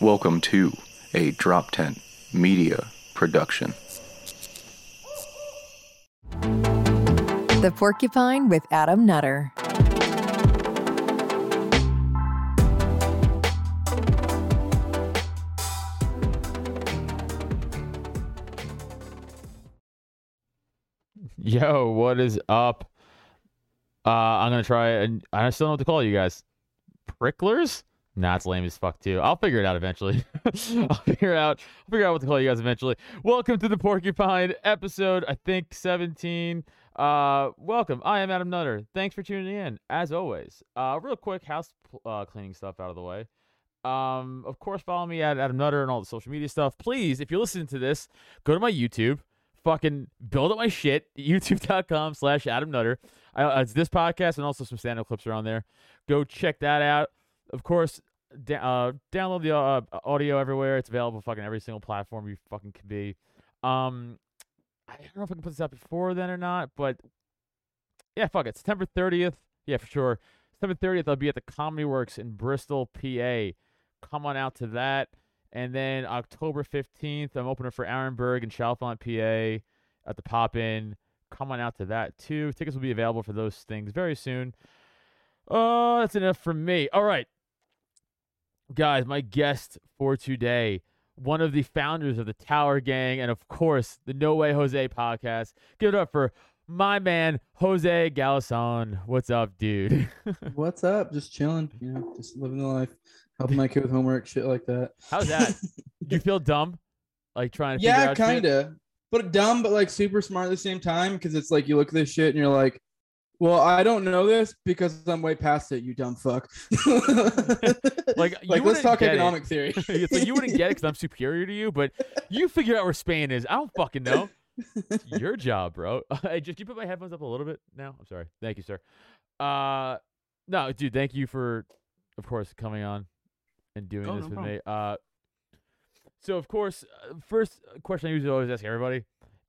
Welcome to a Drop Tent Media Production. The Porcupine with Adam Nutter. Yo, what is up? Uh, I'm gonna try, and I still don't know what to call you guys. Pricklers? Nah, it's lame as fuck too. I'll figure it out eventually. I'll figure out. I'll figure out what to call you guys eventually. Welcome to the Porcupine episode, I think 17. Uh, welcome. I am Adam Nutter. Thanks for tuning in. As always, uh, real quick house uh, cleaning stuff out of the way. Um, of course, follow me at Adam Nutter and all the social media stuff. Please, if you're listening to this, go to my YouTube. Fucking build up my shit. YouTube.com slash Adam Nutter. I, uh, it's this podcast and also some stand up clips are on there. Go check that out. Of course, da- uh, download the uh, audio everywhere. It's available fucking every single platform you fucking can be. Um, I don't know if I can put this out before then or not, but yeah, fuck it. September 30th. Yeah, for sure. September 30th, I'll be at the Comedy Works in Bristol, PA. Come on out to that. And then October 15th, I'm opening for Aaron Berg in Chalfont, PA at the Pop In. Come on out to that too. Tickets will be available for those things very soon. Oh, that's enough for me. All right. Guys, my guest for today, one of the founders of the Tower Gang and, of course, the No Way Jose podcast. Give it up for my man, Jose Galison. What's up, dude? What's up? Just chilling, you know, just living the life, helping my kid with homework, shit like that. How's that? Do you feel dumb? Like trying to figure yeah, kind of, but dumb, but like super smart at the same time because it's like you look at this shit and you're like, well, I don't know this because I'm way past it, you dumb fuck. Like, you like let's talk get it. economic theory. it's like you wouldn't get it because I'm superior to you, but you figure out where Spain is. I don't fucking know. It's your job, bro. Hey, just can you put my headphones up a little bit now? I'm sorry. Thank you, sir. Uh, no, dude. Thank you for, of course, coming on and doing Oh, this no with problem. me. Uh, so of course, uh, first question I usually always ask everybody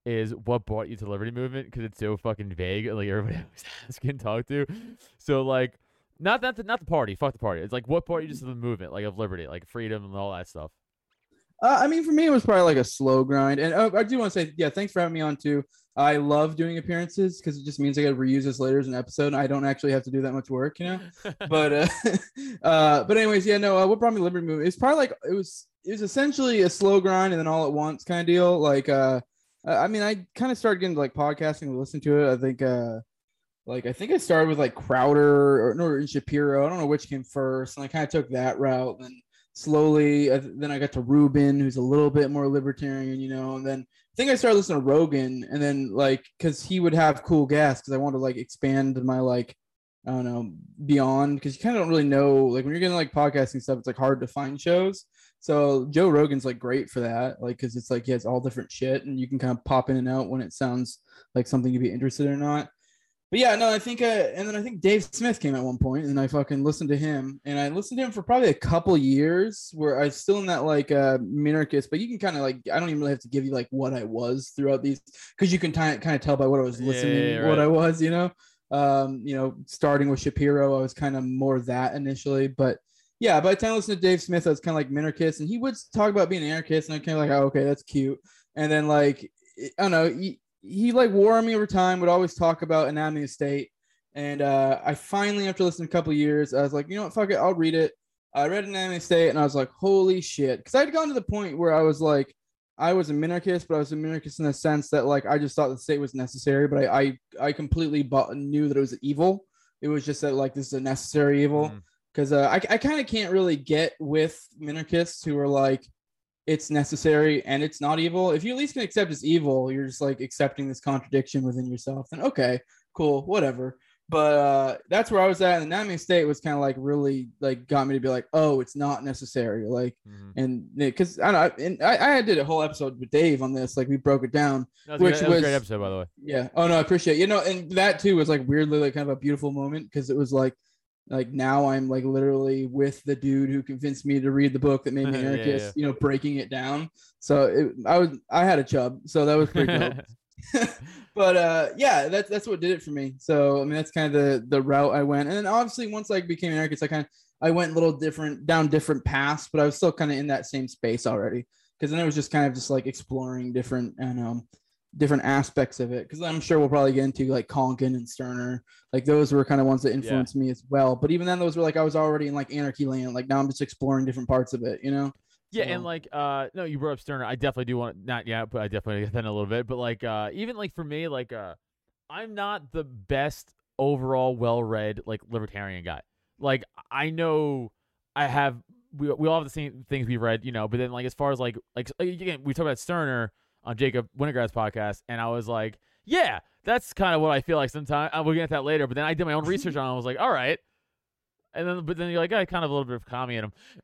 is what brought you to the Liberty Movement because it's so fucking vague. Like everybody always asks and talk to. So like, not not the, not the party. Fuck the party. It's like what brought you just to the movement, like of liberty, like freedom and all that stuff. Uh, I mean, for me, it was probably like a slow grind. And uh, I do want to say, yeah, thanks for having me on too. I love doing appearances because it just means I got to reuse this later as an episode. And I don't actually have to do that much work, you know. but uh, uh, but anyways, yeah, no. Uh, what brought me Liberty Movement? It's probably like it was. It was essentially a slow grind and then all at once kind of deal. Like, uh, I mean, I kind of started getting like podcasting and listen to it. I think, uh, like I think I started with like Crowder or no Shapiro. I don't know which came first, and I kind of took that route. And then slowly, I, then I got to Rubin, who's a little bit more libertarian, you know. And then I think I started listening to Rogan, and then like because he would have cool guests, because I wanted to like expand my like I don't know beyond because you kind of don't really know like when you're getting like podcasting stuff, it's like hard to find shows. So Joe Rogan's like great for that, like because it's like he has all different shit, and you can kind of pop in and out when it sounds like something you'd be interested in or not. But yeah, no, I think, uh, and then I think Dave Smith came at one point, and I fucking listened to him, and I listened to him for probably a couple years, where I was still in that like uh minarchist, but you can kind of like, I don't even really have to give you like what I was throughout these, because you can kind of kind of tell by what I was listening, yeah, yeah, what. I was, you know, um, you know, starting with Shapiro, I was kind of more that initially, but yeah, by the time I listened to Dave Smith, I was kind of like minarchist, and he would talk about being an anarchist, and I kind of like, oh, okay, that's cute, and then like, I don't know, he, he like wore on me over time, would always talk about anatomy of state. And uh, I finally, after listening a couple years, I was like, you know what, fuck it, I'll read it. I read Anatomy of State, and I was like, holy shit, because I'd gone to the point where I was like, I was a minarchist, but I was a minarchist in the sense that like I just thought the state was necessary, but I I, I completely bought, knew that it was evil. It was just that like this is a necessary evil Mm. Because uh, I I kind of can't really get with minarchists who are like it's necessary and it's not evil. If you at least can accept it's evil, you're just like accepting this contradiction within yourself. Then okay, cool, whatever. But uh, that's where I was at. And the of State was kind of like really like got me to be like, oh, it's not necessary. Like, Mhm. and because I don't know, and I, I did a whole episode with Dave on this. Like, we broke it down. Was, Which great- that was a great episode, by the way. Yeah. Oh no, I appreciate. it. You know, and that too was like weirdly like kind of a beautiful moment because it was like like now I'm like literally with the dude who convinced me to read the book that made me an Yeah, anarchist, yeah. you know, breaking it down. So it, I was I had a chub, so that was pretty dope. but uh, yeah, that's that's what did it for me. So I mean, that's kind of the the route I went, and then obviously once I became an anarchist, I kind of I went a little different down different paths, but I was still kind of in that same space already. Because then it was just kind of just like exploring different and um different aspects of it. Because I'm sure we'll probably get into like Konkin and Stirner, like those were kind of ones that influenced me as well. But even then, those were like I was already in like anarchy land. Like now I'm just exploring different parts of it, you know. Yeah, So- and like uh no, you brought up Stirner. I definitely do want not yet, but I definitely get that in a little bit. But like uh even like for me, like uh I'm not the best overall well read like libertarian guy. Like I know I have we we all have the same things we've read, you know, but then like as far as like like again, we talk about Stirner on Jacob Winograd's podcast, and I was like, Yeah, that's kind of what I feel like sometimes. Uh, we'll get into that later, but then I did my own research on it. I was like, all right. And then, but then you're like, I kind of a little bit of commie in him.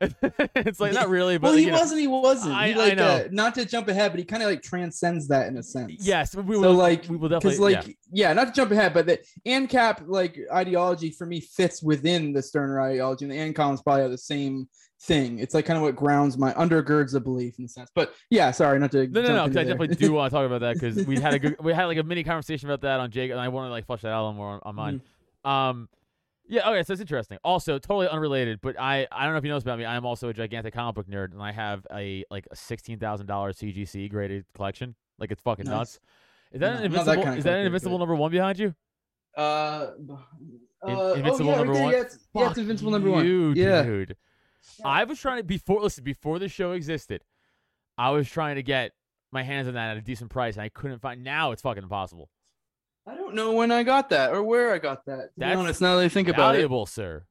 it's like not really, but well, he you know, wasn't. He wasn't. I- he I like know. Uh, not to jump ahead, but he kind of like transcends that in a sense. Yes, we So like, we will definitely. like yeah. not to jump ahead, but the ANCAP like ideology for me fits within the Stirner ideology, and the ANCOMs probably are the same thing. It's like kind of what grounds my undergirds the belief in a sense. But yeah, sorry, not to no, no, no. I definitely do want to talk about that because we had a good, we had like a mini conversation about that on Jake, and I want to like flush that out a little more on, on mine. Mm-hmm. Um, yeah. Okay, so it's interesting. Also, totally unrelated, but I I don't know if you know this about me. I am also a gigantic comic book nerd, and I have a like a sixteen thousand dollars CGC graded collection. Like it's fucking Nice. nuts. Is that No, an that invincible? kind of is that an invincible number one behind you? Uh, uh, oh, Invincible yeah, number one? Yeah, it's, yeah, it's Invincible number one. you, yeah. dude. I was trying to before listen before the show existed. I was trying to get my hands on that at a decent price, and I couldn't find. Now it's fucking impossible. I don't know when I got that or where I got that. To be That's honest, now that I think about it. Valuable, sir.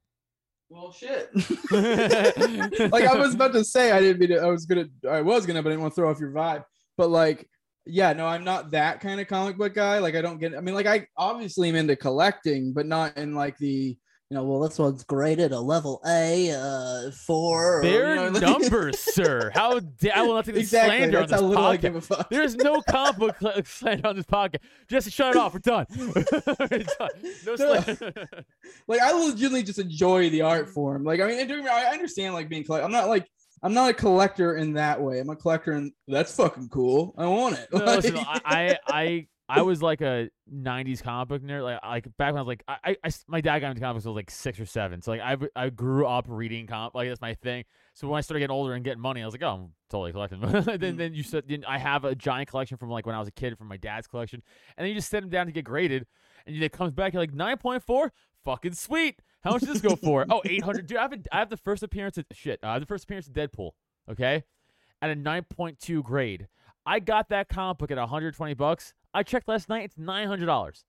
Well, shit. like I was about to say, I didn't mean to, I was gonna, I was gonna, but I didn't want to throw off your vibe. But like, yeah, no, I'm not that kind of comic book guy. Like, I don't get. I mean, like, I obviously am into collecting, but not in like the, you know, well, this one's graded a level A, uh, four. or, you know, numbers, sir. How da- I will not take the exactly. slander on this how I podcast. give a fuck. There's no comic book cl- slander on this podcast. Just shut it off. We're done. We're done. No slander. like I legitimately just enjoy the art form. Like I mean, and me I understand like being collect. I'm not like I'm not a collector in that way. I'm a collector and that's fucking cool. I want it. No, Like- listen, I, I, I, I was like a '90s comic book nerd. Like, like back when I was like, I, I, I- my dad got into comics when I was like six or seven. So like, I, I grew up reading comic. Like that's my thing. So when I started getting older and getting money, I was like, oh, I'm totally collecting. then, Mm. then you said, then I have a giant collection from like when I was a kid from my dad's collection, and then you just set them down to get graded, and it comes back you're like nine point four, fucking sweet. How much does this go for? oh, 800. Dude, I have, a, I have the first appearance of shit. Uh, the first appearance of Deadpool. Okay, at a 9.2 grade. I got that comic book at 120 bucks. I checked last night; it's nine hundred dollars.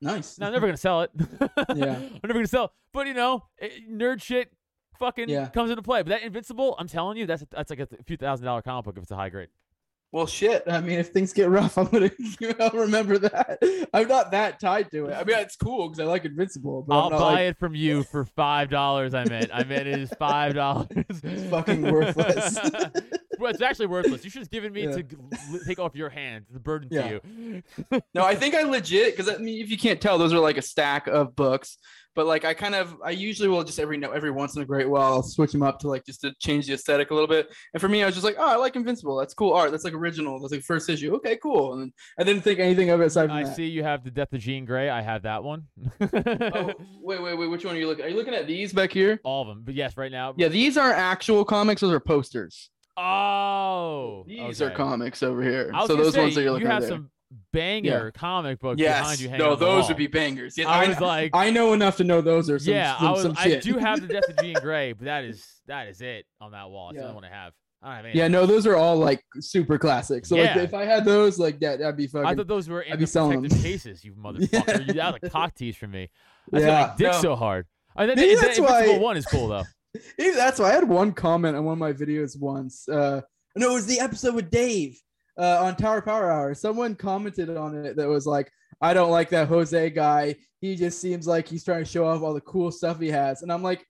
nice. Now I'm never gonna sell it. Yeah. I'm never gonna sell. It. But you know, it, nerd shit fucking Yeah. comes into play. But that Invincible, I'm telling you, that's that's like a few thousand dollar comic book if it's a high grade. Well, shit. I mean, if things get rough, I'm gonna I'll remember that. I'm not that tied to it. I mean, it's cool because I like Invincible, but I'll buy like, it from you for five dollars. I meant, I meant it is five dollars. It's fucking worthless. Well, it's actually worthless. You should have given me Yeah. to g- l- take off your hands, the burden Yeah. to you. No, I think I legit because I mean, if you can't tell, those are like a stack of books. But like, I kind of, I usually will just every no every once in a great while I'll switch them up to like just to change the aesthetic a little bit. And for me, I was just like, oh, I like Invincible. That's cool art. That's like original. That's like first issue. Okay, cool. And I didn't think anything of it aside from I that. see you have the Death of Jean Grey. I have that one. Oh, wait, wait, wait. Which one are you looking? At? Are you looking at these back here? All of them, but yes, right now. Yeah, these are actual comics. Those are posters. Oh, These are comics over here. So those say, ones that you're looking you at have there. some banger comic books behind yes. you hanging No, on the those wall. would be bangers. Yeah, I I, was like, I know enough to know those are some, yeah, some, I was. some I do have the Death of Jean Grey, but that is that is it on that wall. It's the Yeah. only one I have. I don't have anything. Yeah, no, those are all like super classics. So like if I had those, like that, that'd be fucking. I thought those were in I'd be the selling protected them. cases. You motherfucker! You that was a cock tease from me. I yeah, Yeah, my dick no. so hard. I think Maybe the, that's the why- one is cool though. Maybe that's why I had one comment on one of my videos once. Uh, no, it was the episode with Dave uh, on Tower Power Hour. Someone commented on it that was like, "I don't like that Jose guy. He just seems like he's trying to show off all the cool stuff he has." And I'm like,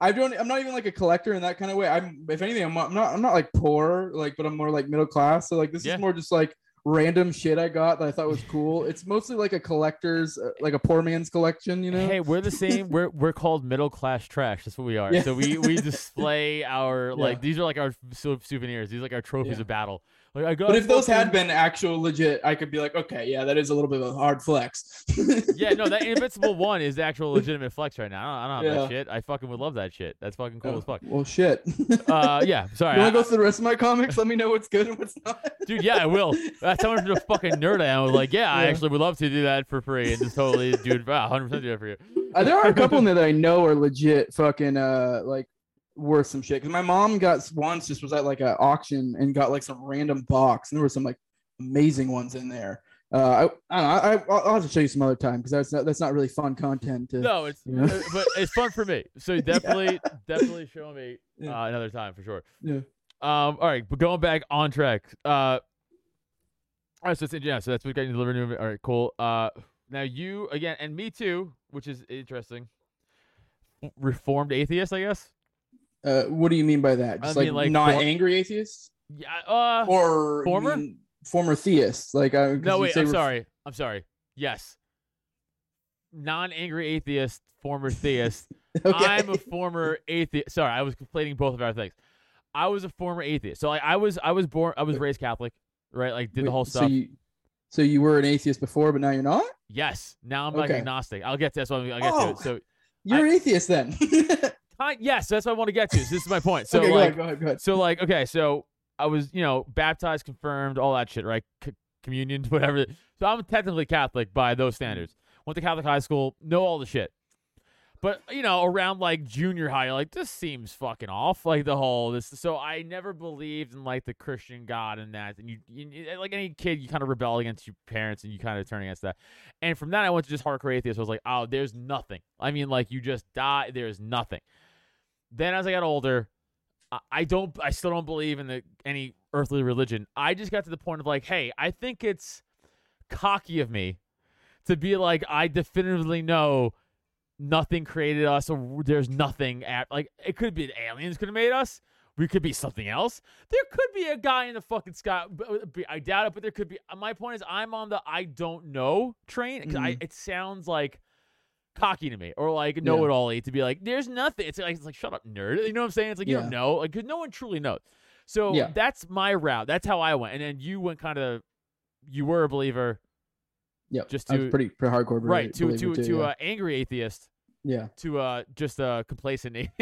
I don't. I'm not even like a collector in that kind of way. I'm, if anything, I'm, not- I'm not. I'm not like poor, like, but I'm more like middle class. So like, this Yeah. is more just like random shit I got that I thought was cool. It's mostly like a collector's, uh, like a poor man's collection, you know. Hey, we're the same. We're we're called middle class trash. That's what we are. Yeah. So we we display our like Yeah. these are like our sou- souvenirs. These are like our trophies Yeah. of battle. Like I got. But if those had been actual legit, I could be like, okay, yeah, that is a little bit of a hard flex. yeah, no, that invincible one is the actual legitimate flex right now. I don't, I don't have that shit. I fucking would love that shit. That's fucking cool as fuck. Well, shit. Uh, yeah. Sorry, you want to go through the rest of my comics? Let me know what's good and what's not. dude. Yeah, I will. That's how much of a fucking nerd I am. Was like, yeah, I actually would love to do that for free and just totally, dude, wow, 100 percent do that for you. Uh, there are a couple in there that I know are legit fucking uh like worth some shit. Because my mom got once just was at like an auction and got like some random box, and there were some like amazing ones in there. Uh, I, I don't know. I, I, I'll have to show you some other time because that's not that's not really fun content. To, No, it's Yeah. uh, but it's fun for me. So definitely, definitely show me uh, Yeah. another time for sure. Yeah. Um. All right, but going back on track. Uh. All right, so it's, yeah, so that's what got you delivered. All right, cool. Uh, now you again, and me too, which is interesting. Reformed atheist, I guess. Uh, what do you mean by that? I Just mean, like, like, not for- angry atheists Yeah. Uh. or Former? mean former theists? Like I No, wait. I'm ref- sorry. I'm sorry. Yes. Non-angry atheist, former theist. Okay. I'm a former atheist. Sorry, I was conflating both of our things. I was a former atheist. So like I was I was born I was raised Catholic, right? Like did the Wait, whole So you, so you were an atheist before, but now you're not. yes. Now I'm like Okay. agnostic. I'll get to that's what I'm, I'll get to Oh. it. So You're an atheist then. kind yes, that's what I want to get to. So this is my point. So okay, go like ahead, go ahead, go ahead. so like okay, so I was, you know, baptized, confirmed, all that shit, right? C- communion, whatever. So I'm technically Catholic by those standards. Went to Catholic high school, know all the shit. But you know, around like junior high, like, this seems fucking off. Like the whole this. So I never believed in like the Christian God and that. And you, you like any kid, you kind of rebel against your parents and you kind of turn against that. And from that, I went to just hardcore atheist. I was like, oh, there's nothing. I mean, like you just die. There's nothing. Then as I got older, I- don't. I still don't believe in the any earthly religion. I just got to the point of like, hey, I think it's cocky of me to be like, I definitively know nothing created us, or there's nothing at like it could be aliens could have made us. We could be something else. There could be a guy in the fucking sky. but uh, I doubt it, but there could be. Uh, my point is, I'm on the I don't know train because I mm. it sounds like cocky to me or like know it all to be like there's nothing it's like it's like shut up nerd you know what i'm saying it's like you don't know like 'cause no one truly knows so Yeah. that's my route that's how i went and then you went kind of you were a believer Yeah. just I was to- pretty pretty hardcore. right to to too, to yeah. uh angry atheist yeah. to uh just uh complacent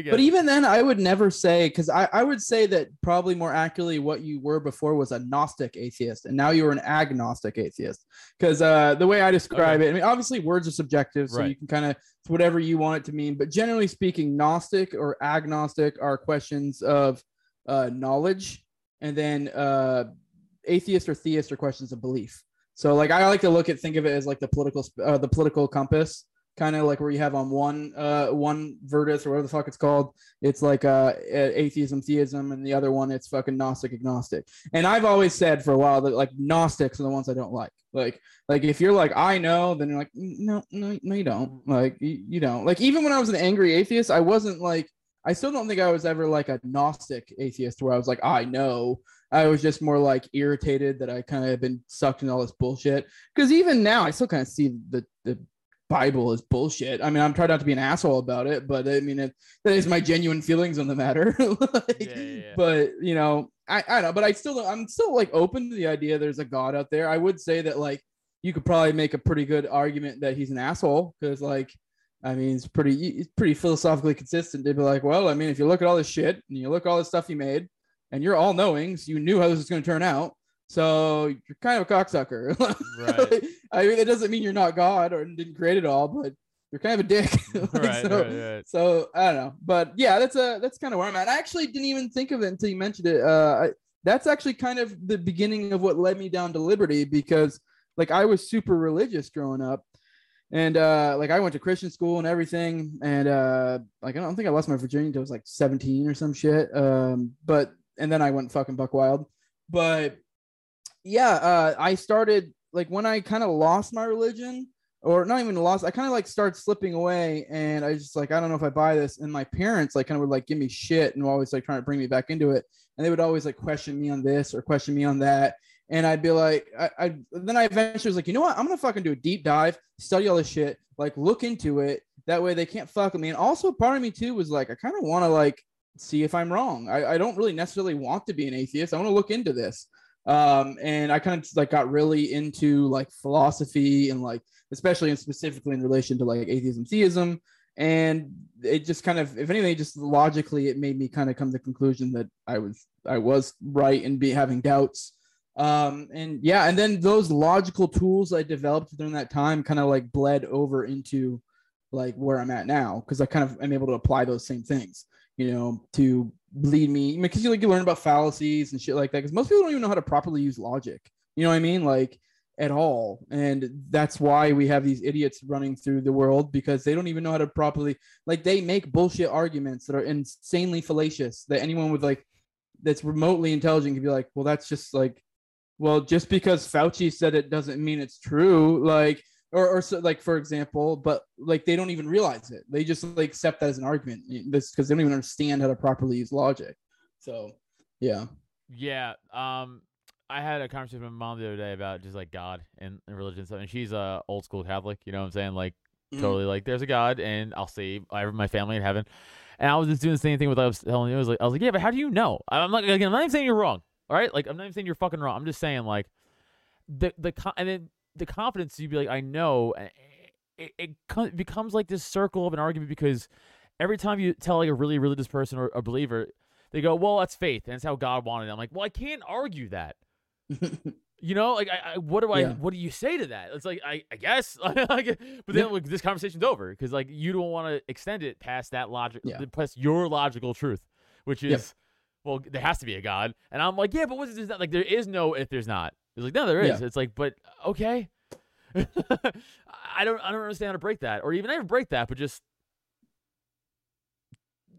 guess. But even then, I would never say because I, I would say that probably more accurately what you were before was a Gnostic atheist, and now you are an agnostic atheist. Because uh, the way I describe it, I mean, obviously words are subjective, so Right. you can kind of whatever you want it to mean. But generally speaking, Gnostic or agnostic are questions of uh, knowledge, and then uh, atheist or theist are questions of belief. So like I like to look at think of it as like the political uh, the political compass kind of like where you have on one uh one vertus or whatever the fuck it's called. It's like uh atheism theism and the other one it's fucking gnostic agnostic. And i've always said for a while that like gnostics are the ones i don't like. Like like if you're like i know then you're like no no no you don't. Like you, you don't. Like even when i was an angry atheist i wasn't like i still don't think i was ever like a gnostic atheist where i was like i know. I was just more like irritated that i kind of been sucked into all this bullshit. Because even now i still kind of see the the Bible is bullshit. I mean, I'm trying not to be an asshole about it, but I mean, it, that is my genuine feelings on the matter. Like, Yeah, yeah, yeah. But you know, I, I don't know, but I still, I'm still like open to the idea there's a God out there. I would say that like you could probably make a pretty good argument that he's an asshole because like, I mean, it's pretty, it's pretty philosophically consistent. They'd be like, well, I mean, if you look at all this shit and you look at all this stuff he made, and you're all knowing, so you knew how this was going to turn out. So you're kind of a cocksucker. Right. I mean, it doesn't mean you're not God or didn't create it all, but you're kind of a dick. Like, right, so, right, right. so I don't know, but yeah, that's a that's kind of where I'm at. I actually didn't even think of it until you mentioned it. Uh, I, that's actually kind of the beginning of what led me down to liberty because like I was super religious growing up, and uh, like I went to Christian school and everything, and uh, like I don't think I lost my virginity until I was like 17 or some shit. Um, but and then I went fucking buck wild, but yeah, uh, I started like when I kind of lost my religion, or not even lost, I kind of like started slipping away, and I just like I don't know if I buy this. And my parents like kind of would like give me shit and were always like trying to bring me back into it, and they would always like question me on this or question me on that. and I'd be like, I, I then I eventually was like, you know what? I'm gonna fucking do a deep dive, study all this shit, like look into it. That way they can't fuck with me. And also part of me too was like, I kind of want to like see if I'm wrong. I, I don't really necessarily want to be an atheist. I want to look into this. Um, and I kind of like got really into like philosophy and like especially and specifically in relation to like atheism, theism, and it just kind of, if anything, just logically, it made me kind of come to the conclusion that I was I was right in be having doubts. Um, and yeah, and then those logical tools I developed during that time kind of like bled over into like where I'm at now because I kind of am able to apply those same things, you know, to lead me because you like you learn about fallacies and shit like that because most people don't even know how to properly use logic. You know what I mean? Like at all. And that's why we have these idiots running through the world because they don't even know how to properly like they make bullshit arguments that are insanely fallacious that anyone with like that's remotely intelligent can be like, well, that's just like, well, just because Fauci said it doesn't mean it's true. Like, or, or so, like for example, but like they don't even realize it. They just like accept that as an argument. This because they don't even understand how to properly use logic. So, yeah. Yeah. Um, I had a conversation with my mom the other day about just like God and, and religion stuff, and she's a old school Catholic. You know what I'm saying? Like mm. totally like there's a God, and I'll see my family in heaven. And I was just doing the same thing with I was telling you. I was like, I was like, yeah, but how do you know? I'm not again. I'm not even saying you're wrong. All right, like I'm not even saying you're fucking wrong. I'm just saying like the the and then the confidence you'd be like, I know. It, it, becomes like this circle of an argument because every time you tell like a really religious person or a believer, they go, "Well, that's faith, and that's how God wanted it." I'm like, "Well, I can't argue that." you know, like, I, I what do I, yeah. what do you say to that? It's like, I, I guess, but then yeah. like, this conversation's over because like you don't want to extend it past that logic, yeah. past your logical truth, which is, yep. well, there has to be a God, and I'm like, yeah, but what is that? Like, there is no if there's not. It's like, no, there is. It's like, but okay. I don't, I don't understand how to break that, or even ever break that, but just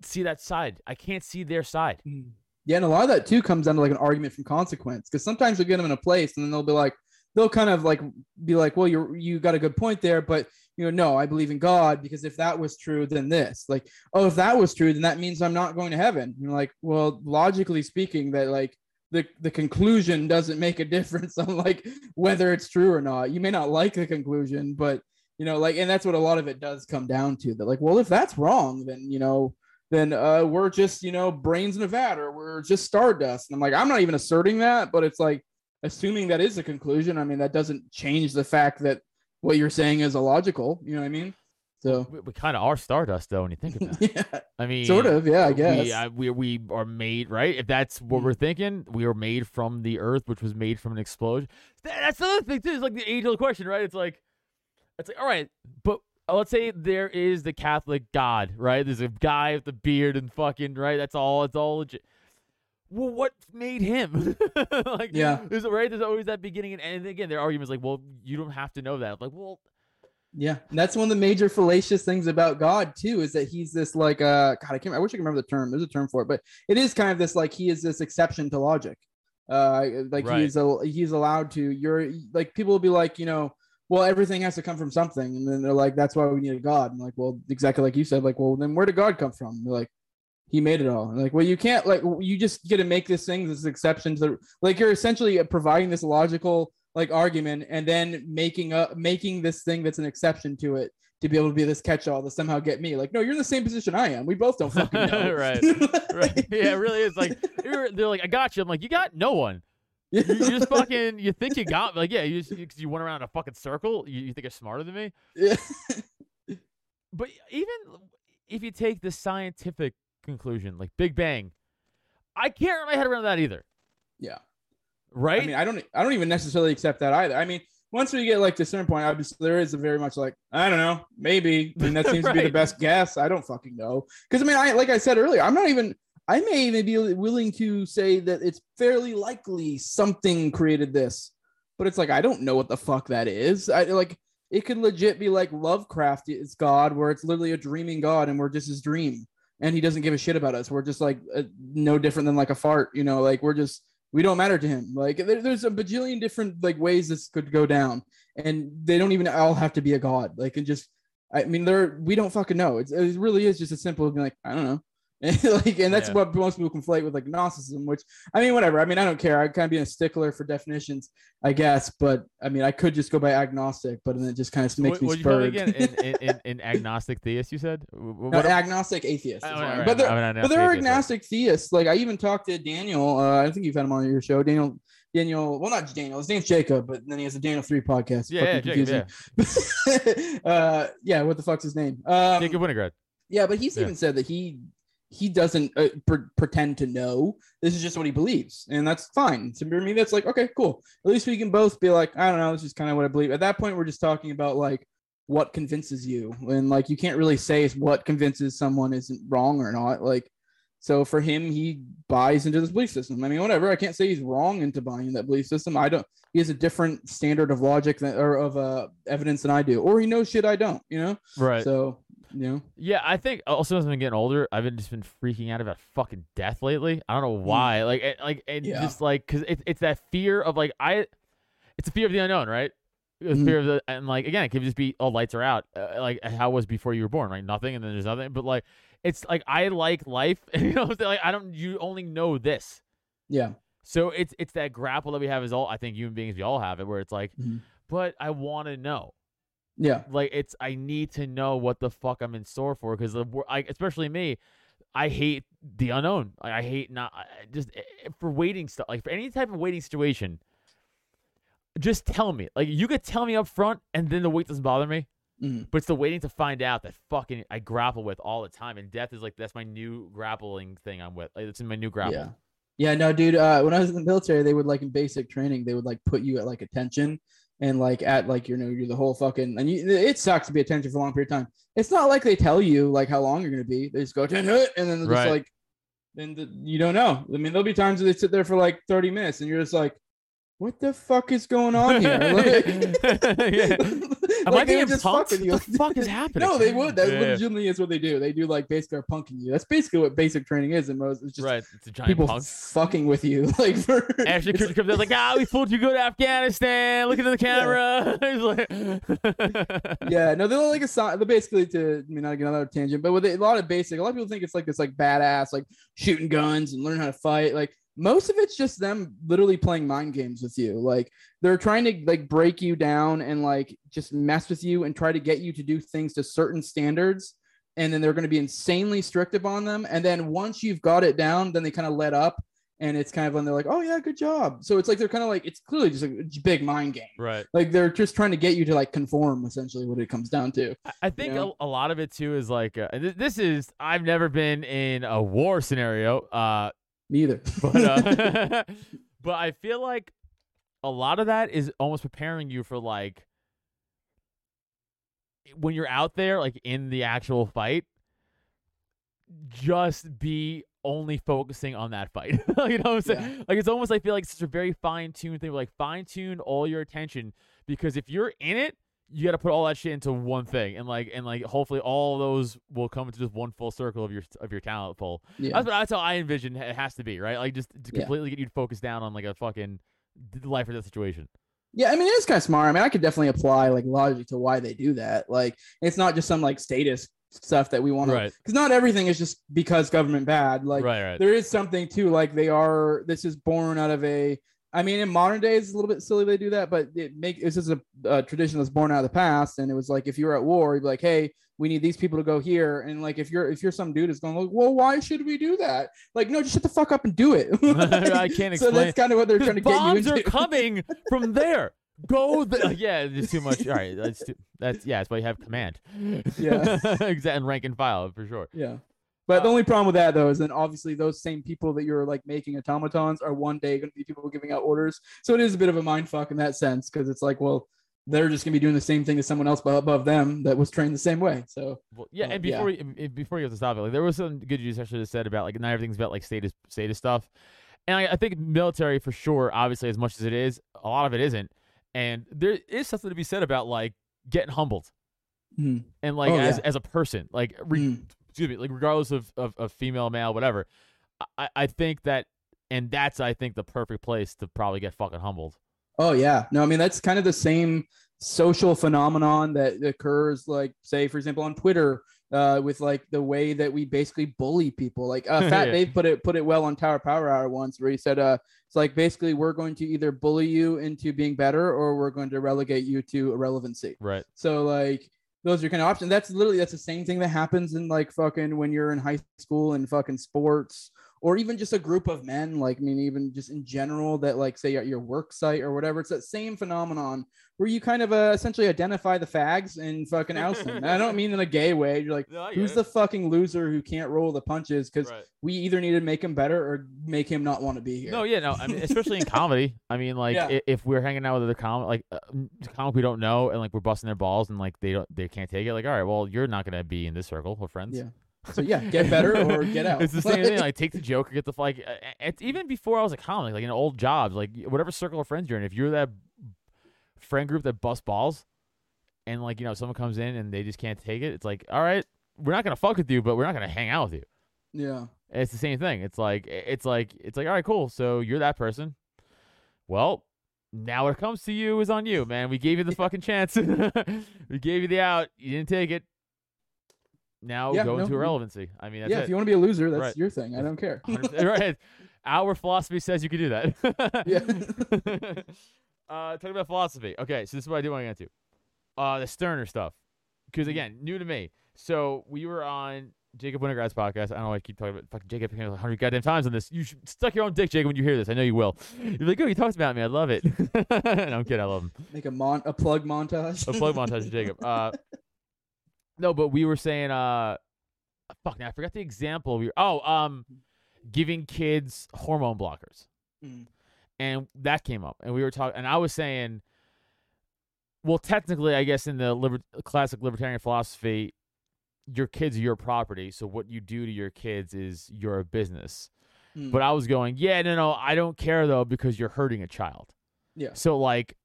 see that side. I can't see their side. Mm. Yeah, and a lot of that too comes down to like an argument from consequence because sometimes you'll get them in a place and then they'll be like, they'll kind of like be like, well, you're you got a good point there, but you know, no, I believe in God because if that was true, then this, like, oh, if that was true, then that means I'm not going to heaven. And you're like, well, logically speaking, that like the the conclusion doesn't make a difference on like whether it's true or not. You may not like the conclusion, but you know, like, and that's what a lot of it does come down to. That like, well, if that's wrong, then you know, then uh, we're just you know brains in a vat or we're just stardust and i'm like i'm not even asserting that but it's like assuming that is a conclusion i mean that doesn't change the fact that what you're saying is illogical you know what i mean so we, we kind of are stardust though when you think about it. yeah i mean sort of yeah i guess we, uh, we, we are made right if that's what we're thinking we are made from the earth which was made from an explosion that's the other thing too it's like the age old question right it's like it's like all right but uh, let's say there is the Catholic God, right? There's a guy with the beard and fucking right. That's all. It's all legit. Well, what made him? like, yeah, there's right. There's always that beginning and, and again, their argument is like, well, you don't have to know that. Like, well, yeah, and that's one of the major fallacious things about God too, is that he's this like uh God, I can't. I wish I could remember the term. There's a term for it, but it is kind of this like he is this exception to logic. Uh, like right. he's a he's allowed to. You're like people will be like, you know, well, everything has to come from something. And then they're like, that's why we need a God. And like, well, exactly like you said, like, well, then where did God come from? They're like, he made it all. And like, well, you can't like you just get to make this thing this exception to the like you're essentially providing this logical like argument and then making a making this thing that's an exception to it to be able to be this catch-all to somehow get me. Like, no, you're in the same position I am. We both don't fucking know. right. right. Yeah, it really is. Like they're like, I got you. I'm like, you got no one you, you, just fucking you think you got like yeah you just you, you went around a fucking circle you, you think you're smarter than me yeah but even if you take the scientific conclusion like big bang i can't wrap my head around that either yeah right i mean i don't i don't even necessarily accept that either i mean once we get like to a certain point obviously there is a very much like i don't know maybe I mean, that seems right. to be the best guess i don't fucking know because i mean i like i said earlier i'm not even I may even be willing to say that it's fairly likely something created this, but it's like I don't know what the fuck that is. I like it could legit be like Lovecraft is God, where it's literally a dreaming God and we're just his dream, and he doesn't give a shit about us. We're just like uh, no different than like a fart, you know. Like we're just we don't matter to him. Like there, there's a bajillion different like ways this could go down, and they don't even all have to be a God. Like and just I mean, there we don't fucking know. It's, it really is just as simple as being like I don't know And like, and that's Yeah. what most people conflate with like Gnosticism, which I mean, whatever. I mean, I don't care. I kind of being a stickler for definitions, I guess. But I mean, I could just go by agnostic, but then it just kind of makes What, me what spurred. again? In, in, in, agnostic theist, you said? Wh- wh- No, agnostic atheist. Oh, right, right, but there, I'm an but there are agnostic right. theists. Like I even talked to Daniel. Uh, I think you've had him on your show, Daniel. Daniel, well, not Daniel. His name's Jacob, but then he has a Daniel Three podcast. Yeah, yeah, Jacob, confusing. uh, yeah. What the fuck's his name? Um, Jacob Winograd. yeah, but he's Yeah. even said that he he doesn't uh, pre- pretend to know. This is just what he believes, and that's fine. So for me, that's like okay, cool. At least we can both be like, I don't know, this is kind of what I believe. At that point, we're just talking about like what convinces you, and like you can't really say what convinces someone isn't wrong or not. Like, so for him, he buys into this belief system. I mean, whatever. I can't say he's wrong into buying that belief system. I don't. He has a different standard of logic than, or of uh, evidence than I do, or he knows shit I don't. You know. Right. So know. Yeah, I think also as I've been getting older, I've been just been freaking out about fucking death lately. I don't know why. Like, it, like, and Yeah. just like, cause it's it's that fear of like I, it's a fear of the unknown, right? The Mhm. fear of the and like again, it could just be oh lights are out, uh, like how was before you were born, right? Nothing, and then there's nothing. But like, it's like I like life, you know. Like I don't, you only know this. Yeah. So it's it's that grapple that we have as all I think human beings we all have it where it's like, Mhm. but I want to know Yeah. like it's I need to know what the fuck I'm in store for because I especially me, I hate the unknown. Like, I hate not I- just eh, eh, for waiting stuff like for any type of waiting situation. Just tell me, like you could tell me up front, and then the wait doesn't bother me. Mhm. But it's the waiting to find out that fucking I grapple with all the time, and death is like that's my new grappling thing I'm with. Like it's in my new grapple. Yeah. Yeah, no, dude. Uh, when I was in the military, they would like in basic training, they would like put you at like attention and like at like you know you're the whole fucking and you, it sucks to be attention for a long period of time. It's not like they tell you like how long you're gonna be. They just go ten hit and then they're just like, then the, you don't know. I mean, there'll be times where they sit there for like thirty minutes and you're just like, what the fuck is going on here? Like. Am like, I they being just fuck punked? with you. What the fuck is happening? No, they would. That Yeah. legitimately is what they do. They do like basically are punking you. That's basically what basic training is. And most it's just right. It's a giant people punk. fucking with you. Like for Ashton it's- Kutcher comes out like, ah, we fooled you. Go to Afghanistan. Look into the camera. He's like, yeah, no, they're like a sign. They're basically to I mean not get another tangent, but with a lot of basic, a lot of people think it's like this like badass, like shooting guns and learn how to fight. Like most of it's just them literally playing mind games with you. Like they're trying to like break you down and like just mess with you and try to get you to do things to certain standards. And then they're going to be insanely strict upon them. And then once you've got it down, then they kind of let up. And it's kind of when they're like, oh, yeah, good job. So it's like they're kind of like, it's clearly just a big mind game right. like they're just trying to get you to like conform essentially what it comes down to I- think know? a, a lot of it too is like, uh, th- this is, I've never been in a war scenario, uh, neither but, uh, but I feel like a lot of that is almost preparing you for like, when you're out there, like in the actual fight, just be only focusing on that fight. you know what I'm saying? Like it's almost I feel like it's such a very fine tuned thing. Like fine tune all your attention because if you're in it, you got to put all that shit into one thing, and like and like hopefully all those will come into just one full circle of your of your talent pool. yeah That's what that's how I envision it has to be, right? Like just to Yeah. completely get you to focus down on like a fucking life or death situation. yeah i mean it's kind of smart i mean i could definitely apply like logic to why they do that like it's not just some like status stuff that we want to Right. because not everything is just because government bad like right, right. there is something too like they are this is born out of a i mean in modern days it's a little bit silly they do that but it make it's just a, a tradition that's born out of the past and it was like if you were at war you'd be like hey we need these people to go here and like if you're if you're some dude that's going like well why should we do that like no just shut the fuck up and do it I can't so that's kind of what they're trying to get you bombs into are coming from there. Go the yeah, it's too much. All right, that's too, that's yeah. That's why you have command. Yeah. exactly, and rank and file for sure. Yeah. But the only problem with that though is then obviously those same people that you're like making automatons are one day going to be people giving out orders. So it is a bit of a mind fuck in that sense because it's like, well, they're just going to be doing the same thing as someone else above- them that was trained the same way. So Well, yeah, Uh, and yeah. before we before you get to stop it, like there was some good news actually that said about like not everything's about like status status stuff, and I, I think military for sure, obviously as much as it is, a lot of it isn't, and there is something to be said about like getting humbled mhm. and like Oh, as yeah. as a person, like re- Mm. Excuse me, like regardless of, of of female, male, whatever, I I think that, and that's I think the perfect place to probably get fucking humbled. oh yeah, no, I mean that's kind of the same social phenomenon that occurs like say for example on twitter uh, with like the way that we basically bully people like uh, fat Yeah. dave put it put it well on tower power hour once where he said uh it's like basically we're going to either bully you into being better or we're going to relegate you to irrelevancy Right. so like those are kind of options. That's literally that's the same thing that happens in like fucking when you're in high school and fucking sports or even just a group of men. Like I mean, even just in general that like say at your work site or whatever. It's that same phenomenon where you kind of uh, essentially identify the fags and fucking oust them. I don't mean in a gay way. You're like, No, who's it. the fucking loser who can't roll the punches? Because Right. we either need to make him better or make him not want to be here. No, yeah, no. I mean, especially in comedy. I mean, like Yeah. if we're hanging out with other comic, like uh, comic we don't know, and like we're busting their balls, and like they don't, they can't take it. Like, all right, well, you're not gonna be in this circle of friends. Yeah. So yeah, get better or get out. It's the same thing. Like, take the joke or get the like. uh, It's even before I was a comic, like in old jobs, like whatever circle of friends you're in. If you're that friend group that bust balls, and like you know someone comes in and they just can't take it, it's like, all right, we're not gonna fuck with you, but we're not gonna hang out with you. yeah. And It's the same thing. It's like it's like it's like all right, cool. So you're that person. Well, now what comes to you is on you, man. We gave you the fucking chance. we gave you the out. You didn't take it. Now Yeah, go no, into irrelevancy. I mean, that's yeah, it. if you want to be a loser, that's Right. your thing. I don't care. right. Our philosophy says you can do that. Yeah. uh, talking about philosophy. Okay, so this is what I do want to get into. Uh, the Stirner stuff. Because again, new to me. So we were on Jacob Winograd's podcast. I don't know why I keep talking about fucking Jacob a hundred goddamn times on this. You should stuck your own dick, Jacob, when you hear this. I know you will. You're like, oh, he talks about me. I love it. no, I'm kidding. I love him Make a mon a plug montage. a plug montage of Jacob. Uh, no, but we were saying, uh, fuck, now I forgot the example. We were, oh, um, giving kids hormone blockers, Mm. and that came up, and we were talking, and I was saying, well, technically, I guess in the liber- classic libertarian philosophy, your kids are your property, so what you do to your kids is your business. Mm. But I was going, yeah, no, no, I don't care though because you're hurting a child. Yeah. So like,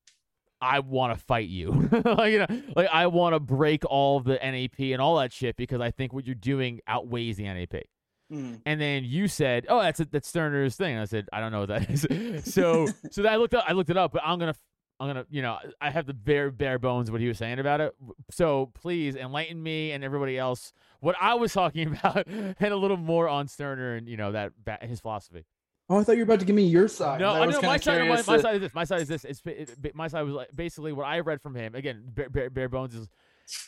I want to fight you. like, you know, like I want to break all of the NAP and all that shit because I think what you're doing outweighs the NAP. Mm. And then you said, "Oh, that's that's Stirner's thing." And I said, "I don't know what that is." so so I looked up, I looked it up, but I'm gonna I'm gonna you know I have the bare bare bones of what he was saying about it. So please enlighten me and everybody else what I was talking about and a little more on Stirner and you know that his philosophy. Oh, I thought you were about to give me your side. No, I know my side. My, my side is this. My side is this. It's, it, my side was like basically what I read from him. Again, bare, bare, bare bones is.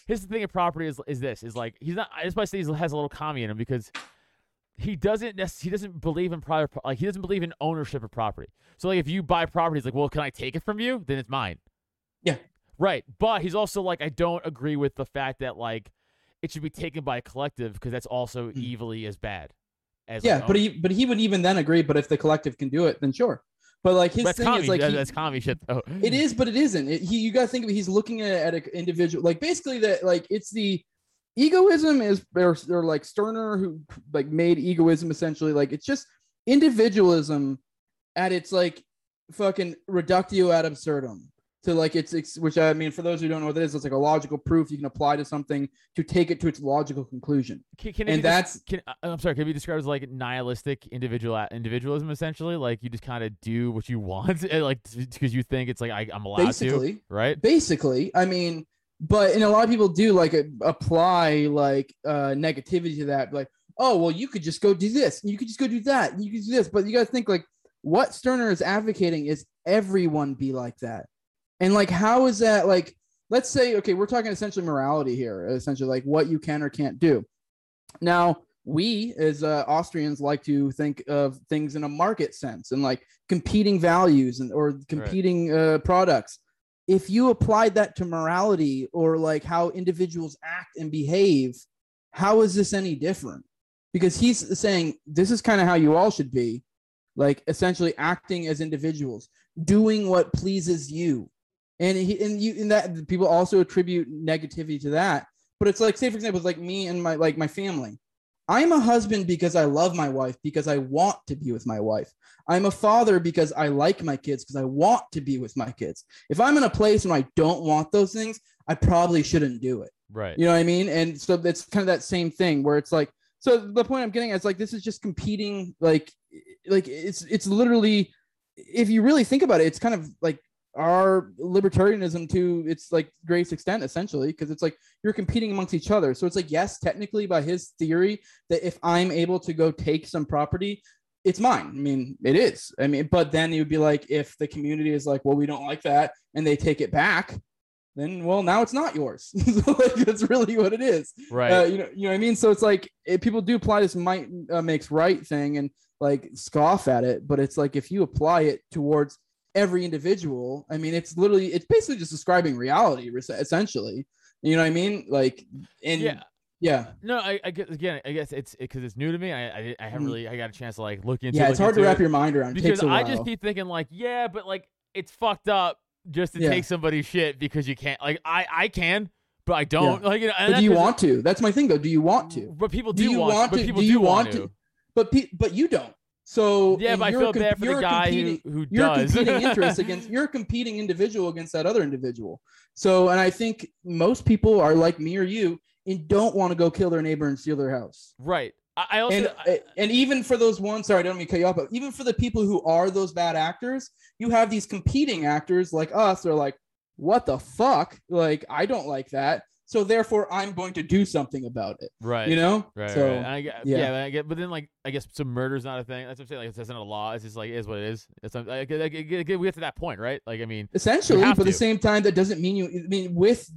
His thing of property is is this is like he's not. That's why I say he has a little commie in him because he doesn't he doesn't believe in private like he doesn't believe in ownership of property. So like if you buy property, he's like, well, can I take it from you? Then it's mine. Yeah. Right, but he's also like, I don't agree with the fact that like it should be taken by a collective because that's also Hmm. evilly as bad. As Yeah, like, but own- he but he would even then agree. But if the collective can do it, then sure. But like his that's thing commie. is like that- he- that's commie shit though. it is, but it isn't. It, he you gotta think of it, he's looking at at an individual like basically that like it's the egoism is or, or like Stirner who like made egoism essentially like it's just individualism at its like fucking reductio ad absurdum to like it's, it's which I mean for those who don't know what that is it's like a logical proof you can apply to something to take it to its logical conclusion Can, can and that's can, uh, I'm sorry. Can it be described as like nihilistic individual individualism? Essentially, like you just kind of do what you want, like because you think it's like I, I'm allowed to, basically right? basically i mean but and a lot of people do like apply like uh negativity to that like oh well you could just go do this and you could just go do that you could do this but you got to think like what stirner is advocating is everyone be like that and like how is that like let's say okay we're talking essentially morality here essentially like what you can or can't do. Now we as uh, austrians like to think of things in a market sense and like competing values and or competing uh, products. If you applied that to morality or like how individuals act and behave how is this any different? Because he's saying this is kind of how you all should be like essentially acting as individuals doing what pleases you and he and you and that people also attribute negativity to that. But it's like say for example it's like me and my like my family. I'm a husband because i love my wife because i want to be with my wife. I'm a father because i like my kids because i want to be with my kids. If i'm in a place where i don't want those things i probably shouldn't do it. Right. you know what I mean? And so it's kind of that same thing where it's like, so the point I'm getting at is like this is just competing, like, like it's it's literally, if you really think about it, it's kind of like our libertarianism to its like greatest extent essentially because it's like you're competing amongst each other. So it's like yes technically by his theory that if i'm able to go take some property it's mine. I mean it is. I mean but then it would be like if the community is like well we don't like that and they take it back then well now it's not yours. So, like, that's really what it is. Right. uh, you know you know what i mean? So it's like if people do apply this might uh, makes right thing and like scoff at it but it's like if you apply it towards every individual i mean it's literally it's basically just describing reality essentially you know what i mean like and yeah. yeah No, I, I guess again. I guess it's because it's new to me. I I, I haven't Mhm. really I got a chance to like look into. It. Yeah it's hard to wrap it. your mind around it because takes a I while. just keep thinking like, yeah, but like it's fucked up just to Yeah. take somebody's shit because you can't. Like I I can, but I don't. Like you know. but do you want to that's my thing though do you want to But people do do, you want. want but to people do do you want want to. to but pe- but you don't so Yeah, but I feel bad for the guy who, who you're does. competing interests against you're a competing individual against that other individual so and i think most people are like me or you and don't want to go kill their neighbor and steal their house right. I, I also. and I- and even for those ones sorry i don't mean to cut you off but even for the people who are those bad actors you have these competing actors like us they're like what the fuck like i don't like that so therefore i'm going to do something about it right. you know Right, so right. I yeah. yeah, but I get, but then like I guess some murder's not a thing. That's what I'm saying. Like it's not a law. It's just like it is what it is. It's like, we get to that point, right? Like I mean, essentially but at the same time that doesn't mean you i mean with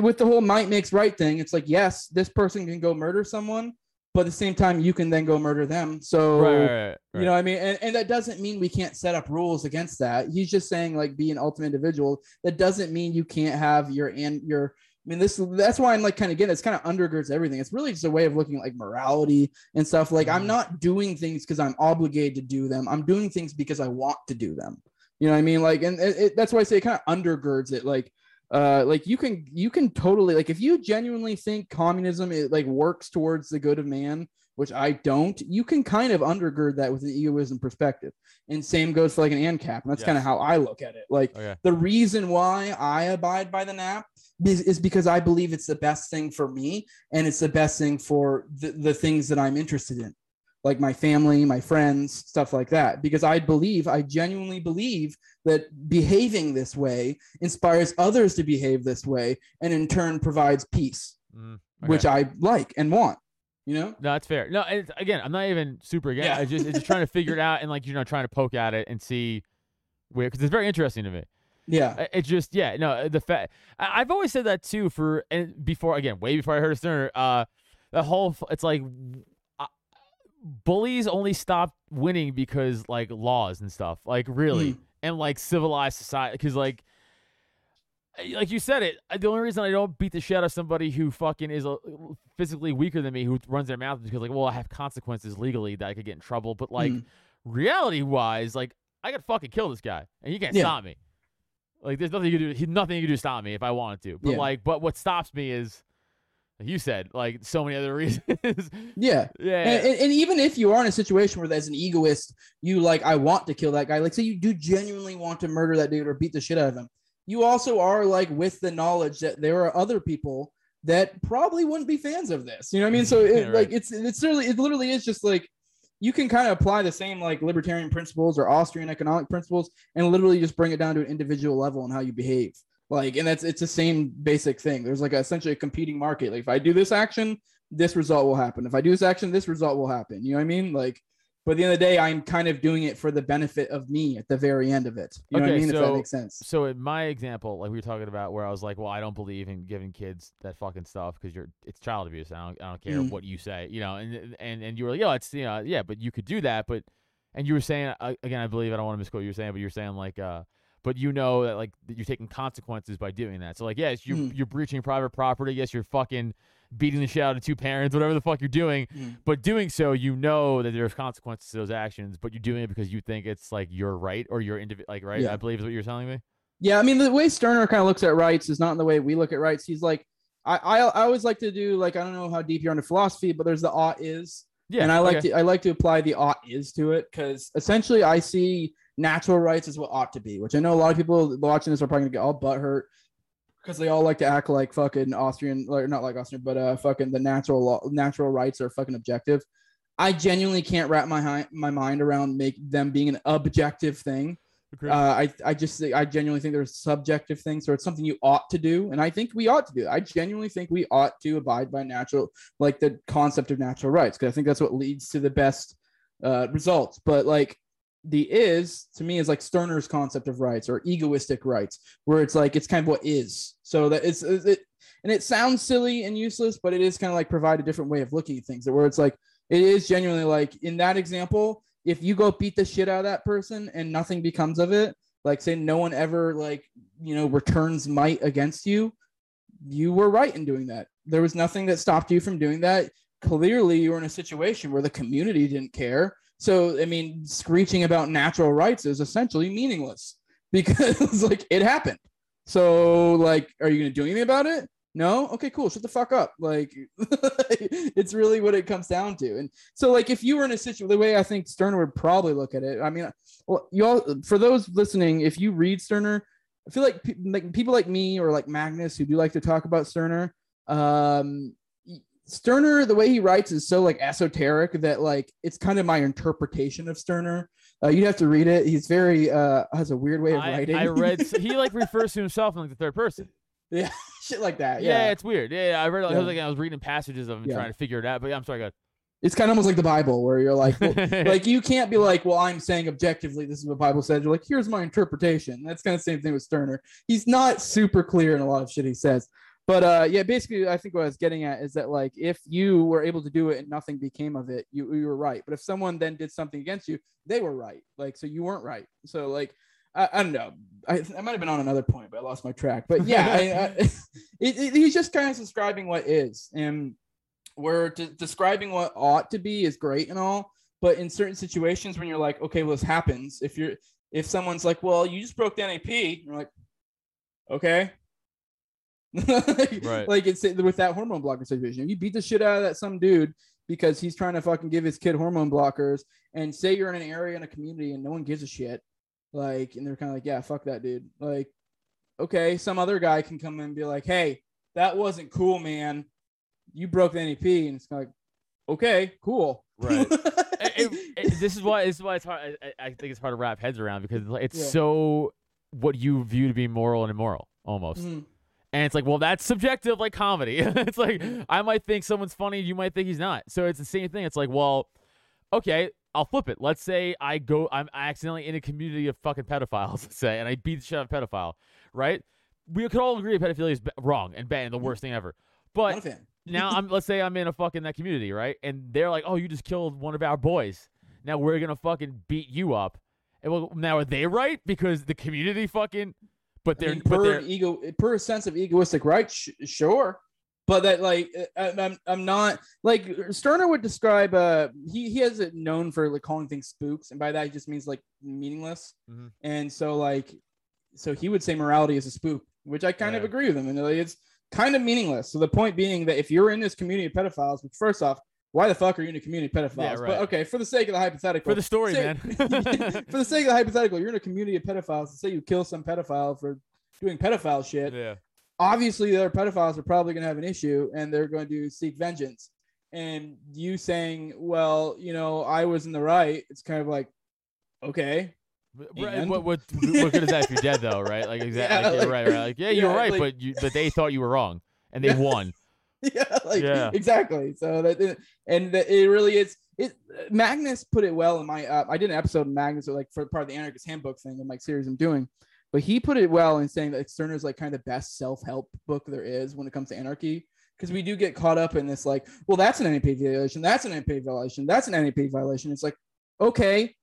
with the whole might makes right thing it's like yes this person can go murder someone but at the same time you can then go murder them so right, right, right, you know what i mean and, and that doesn't mean we can't set up rules against that he's just saying like be an ultimate individual that doesn't mean you can't have your and your mean, this that's why I'm like kind of getting it's kind of undergirds everything. It's really just a way of looking at like morality and stuff. Like I'm Mhm. not doing things because I'm obligated to do them. I'm doing things because I want to do them. You know what I mean? Like, and it, it- that's why I say it kind of undergirds it. Like, uh, like you can you can totally like if you genuinely think communism it like works towards the good of man, which I don't, you can kind of undergird that with an egoism perspective. And same goes for like an ANCAP. And that's kind of how I look at it. Like Okay. the reason why I abide by the NAP is, because I believe it's the best thing for me and it's the best thing for the, the things that I'm interested in, like my family, my friends, stuff like that. Because I believe, I genuinely believe that behaving this way inspires others to behave this way and in turn provides peace, Mm, which. I like and want, you know? No, that's fair. No, it's, again, I'm not even super again. Yeah. I just it's just trying to figure it out and like you know trying to poke at it and see where because it's very interesting to me. Yeah. I- It's just yeah, no, the fact I've always said that too for and before again, way before I heard of Stirner. Uh, the whole it's like uh, bullies only stop winning because like laws and stuff, like really, Mhm. and like civilized society. Because like, like you said it, uh, the only reason I don't beat the shit out of somebody who fucking is uh, physically weaker than me, who runs their mouth, is because like, well, I have consequences legally that I could get in trouble. But like, Mhm. reality wise, like, I could fucking kill this guy, and you can't Yeah. stop me. Like, there's nothing you can do. he- Nothing you can do to stop me if I wanted to. But Yeah. like, but what stops me is, like you said, like so many other reasons. Yeah. yeah. And, and, and even if you are in a situation where as an egoist, you like, I want to kill that guy, like say you do genuinely want to murder that dude or beat the shit out of him, you also are like with the knowledge that there are other people that probably wouldn't be fans of this. You know what I mean? Mm-hmm. So it, Yeah, right. like it's it's literally it literally is just like you can kind of apply the same like libertarian principles or Austrian economic principles and literally just bring it down to an individual level and how you behave. Like, and that's it's the same basic thing. There's like a, essentially a competing market. Like, if I do this action, this result will happen. If I do this action, this result will happen. You know what I mean? Like, but at the end of the day, I'm kind of doing it for the benefit of me at the very end of it. You know what I Okay, mean? if so- that makes sense. so in my example, like we were talking about, where I was like, well, I don't believe in giving kids that fucking stuff because you're it's child abuse. I don't I don't care Mm. what you say, you know. And and and you were like, yo, it's you know, yeah, but you could do that, but and you were saying again, I believe I don't want to misquote what you were saying, but you're saying like, uh, but you know that like that you're taking consequences by doing that. So like, yes, you're Mm. you're breaching private property. Yes, you're fucking beating the shit out of two parents, whatever the fuck you're doing. Mm. But doing so, you know that there's consequences to those actions, but you're doing it because you think it's like your right or your individual, like right. Yeah. I believe is what you're telling me. Yeah, I mean the way Stirner kind of looks at rights is not in the way we look at rights. He's like, I, I I always like to do like I don't know how deep you're into philosophy, but there's the ought is, Yeah, and I like okay. to I like to apply the ought is to it because essentially I see natural rights as what ought to be, which I know a lot of people watching this are probably gonna get all butt hurt because they all like to act like fucking Austrian, or not like Austrian, but uh, fucking the natural law, natural rights are fucking objective. I genuinely can't wrap my my mind around make them being an objective thing. Uh, I I just I genuinely think there's subjective things, or it's something you ought to do, and I think we ought to do. I genuinely think we ought to abide by natural, like the concept of natural rights, because I think that's what leads to the best uh, results. But like the is to me is like Stirner's concept of rights or egoistic rights, where it's like it's kind of what is. So that it's it, and it sounds silly and useless, but it is kind of like provide a different way of looking at things. Where it's like it is genuinely like in that example, if you go beat the shit out of that person and nothing becomes of it, like say no one ever like you know returns might against you, you were right in doing that. There was nothing that stopped you from doing that. Clearly, you were in a situation where the community didn't care. So, I mean, screeching about natural rights is essentially meaningless because like it happened. So, like, are you going to do anything about it? No. Okay, cool. Shut the fuck up. Like, it's really what it comes down to. And so, like, if you were in a situation, the way I think Stirner would probably look at it, I mean, well, you all, for those listening, if you read Stirner, I feel like, pe- like people like me or like Magnus who do like to talk about Stirner, um, Stirner, the way he writes is so like esoteric that like it's kind of my interpretation of Stirner. Uh, you'd have to read it. He's very uh has a weird way of I, writing. I read he like refers to himself in like the third person. yeah, shit like that. Yeah, Yeah, it's weird. Yeah, yeah, I read. Like, I was like I was reading passages of him Yeah. trying to figure it out. But yeah, I'm sorry, go it's kind of almost like the Bible, where you're like, well, like you can't be like, well, I'm saying objectively, this is what Bible says. You're like, here's my interpretation. That's kind of the same thing with Stirner. He's not super clear in a lot of shit he says. But uh, yeah, basically, I think what I was getting at is that like if you were able to do it and nothing became of it, you you were right. But if someone then did something against you, they were right. Like so, you weren't right. So like I, I don't know. I, I might have been on another point, but I lost my track. But yeah, I, it, it, he's just kind of describing what is, and where de- describing what ought to be is great and all, but in certain situations when you're like, okay, well, this happens. If you're if someone's like, well, you just broke the NAP, you're like, okay. Like, Right. like it's with that hormone blocker situation. You beat the shit out of that some dude because he's trying to fucking give his kid hormone blockers, and say you're in an area in a community and no one gives a shit, like, and they're kind of like, yeah, fuck that dude. Like, okay, some other guy can come in and be like, hey, that wasn't cool, man. You broke the NAP, and it's like, okay, cool, Right. It- it- this is why this is why it's hard. I, I think it's hard to wrap heads around because it's Yeah. so what you view to be moral and immoral almost. Mhm. And it's like, well, that's subjective, like comedy. it's like I might think someone's funny, you might think he's not. So it's the same thing. It's like, well, okay, I'll flip it. Let's say I go, I'm accidentally in a community of fucking pedophiles, let's say, and I beat the shit out of a pedophile, right? We could all agree pedophilia is b- wrong and bad and the worst thing ever. But Not a fan. now I'm let's say I'm in a fucking that community, right? And they're like, "Oh, you just killed one of our boys. Now we're gonna fucking beat you up." And well, now are they right because the community fucking? But I they're mean, but per they're ego, per sense of egoistic right, sh- sure, but that like I, I'm I'm not like Stirner would describe. Uh, he he has it known for like calling things spooks, and by that he just means like meaningless. Mhm. And so like, so he would say morality is a spook, which I kind of agree with him, and like, it's kind of meaningless. So the point being that if you're in this community of pedophiles, which first off. Why the fuck are you in a community of pedophiles? Yeah, But okay, for the sake of the hypothetical, for the story, say- man. for the sake of the hypothetical, you're in a community of pedophiles. Say you kill some pedophile for doing pedophile shit. yeah, Obviously, the other pedophiles are probably going to have an issue, and they're going to seek vengeance. And you saying, "Well, you know, I was in the right," it's kind of like, okay, right. What what what good is that if you're dead though, right? Like exactly, Yeah, like, right, right. Like yeah, you're yeah, right, like- but you but they thought you were wrong and they won. yeah, like Yeah. exactly. So that and that it really is. It Magnus put it well in my. Uh, I did an episode of Magnus, like for part of the Anarchist Handbook thing in my series I'm doing, but he put it well in saying that Stirner is like kind of the best self help book there is when it comes to anarchy. Because we do get caught up in this, like, well, that's an NAP violation, that's an NAP violation, that's an NAP violation. It's like, okay,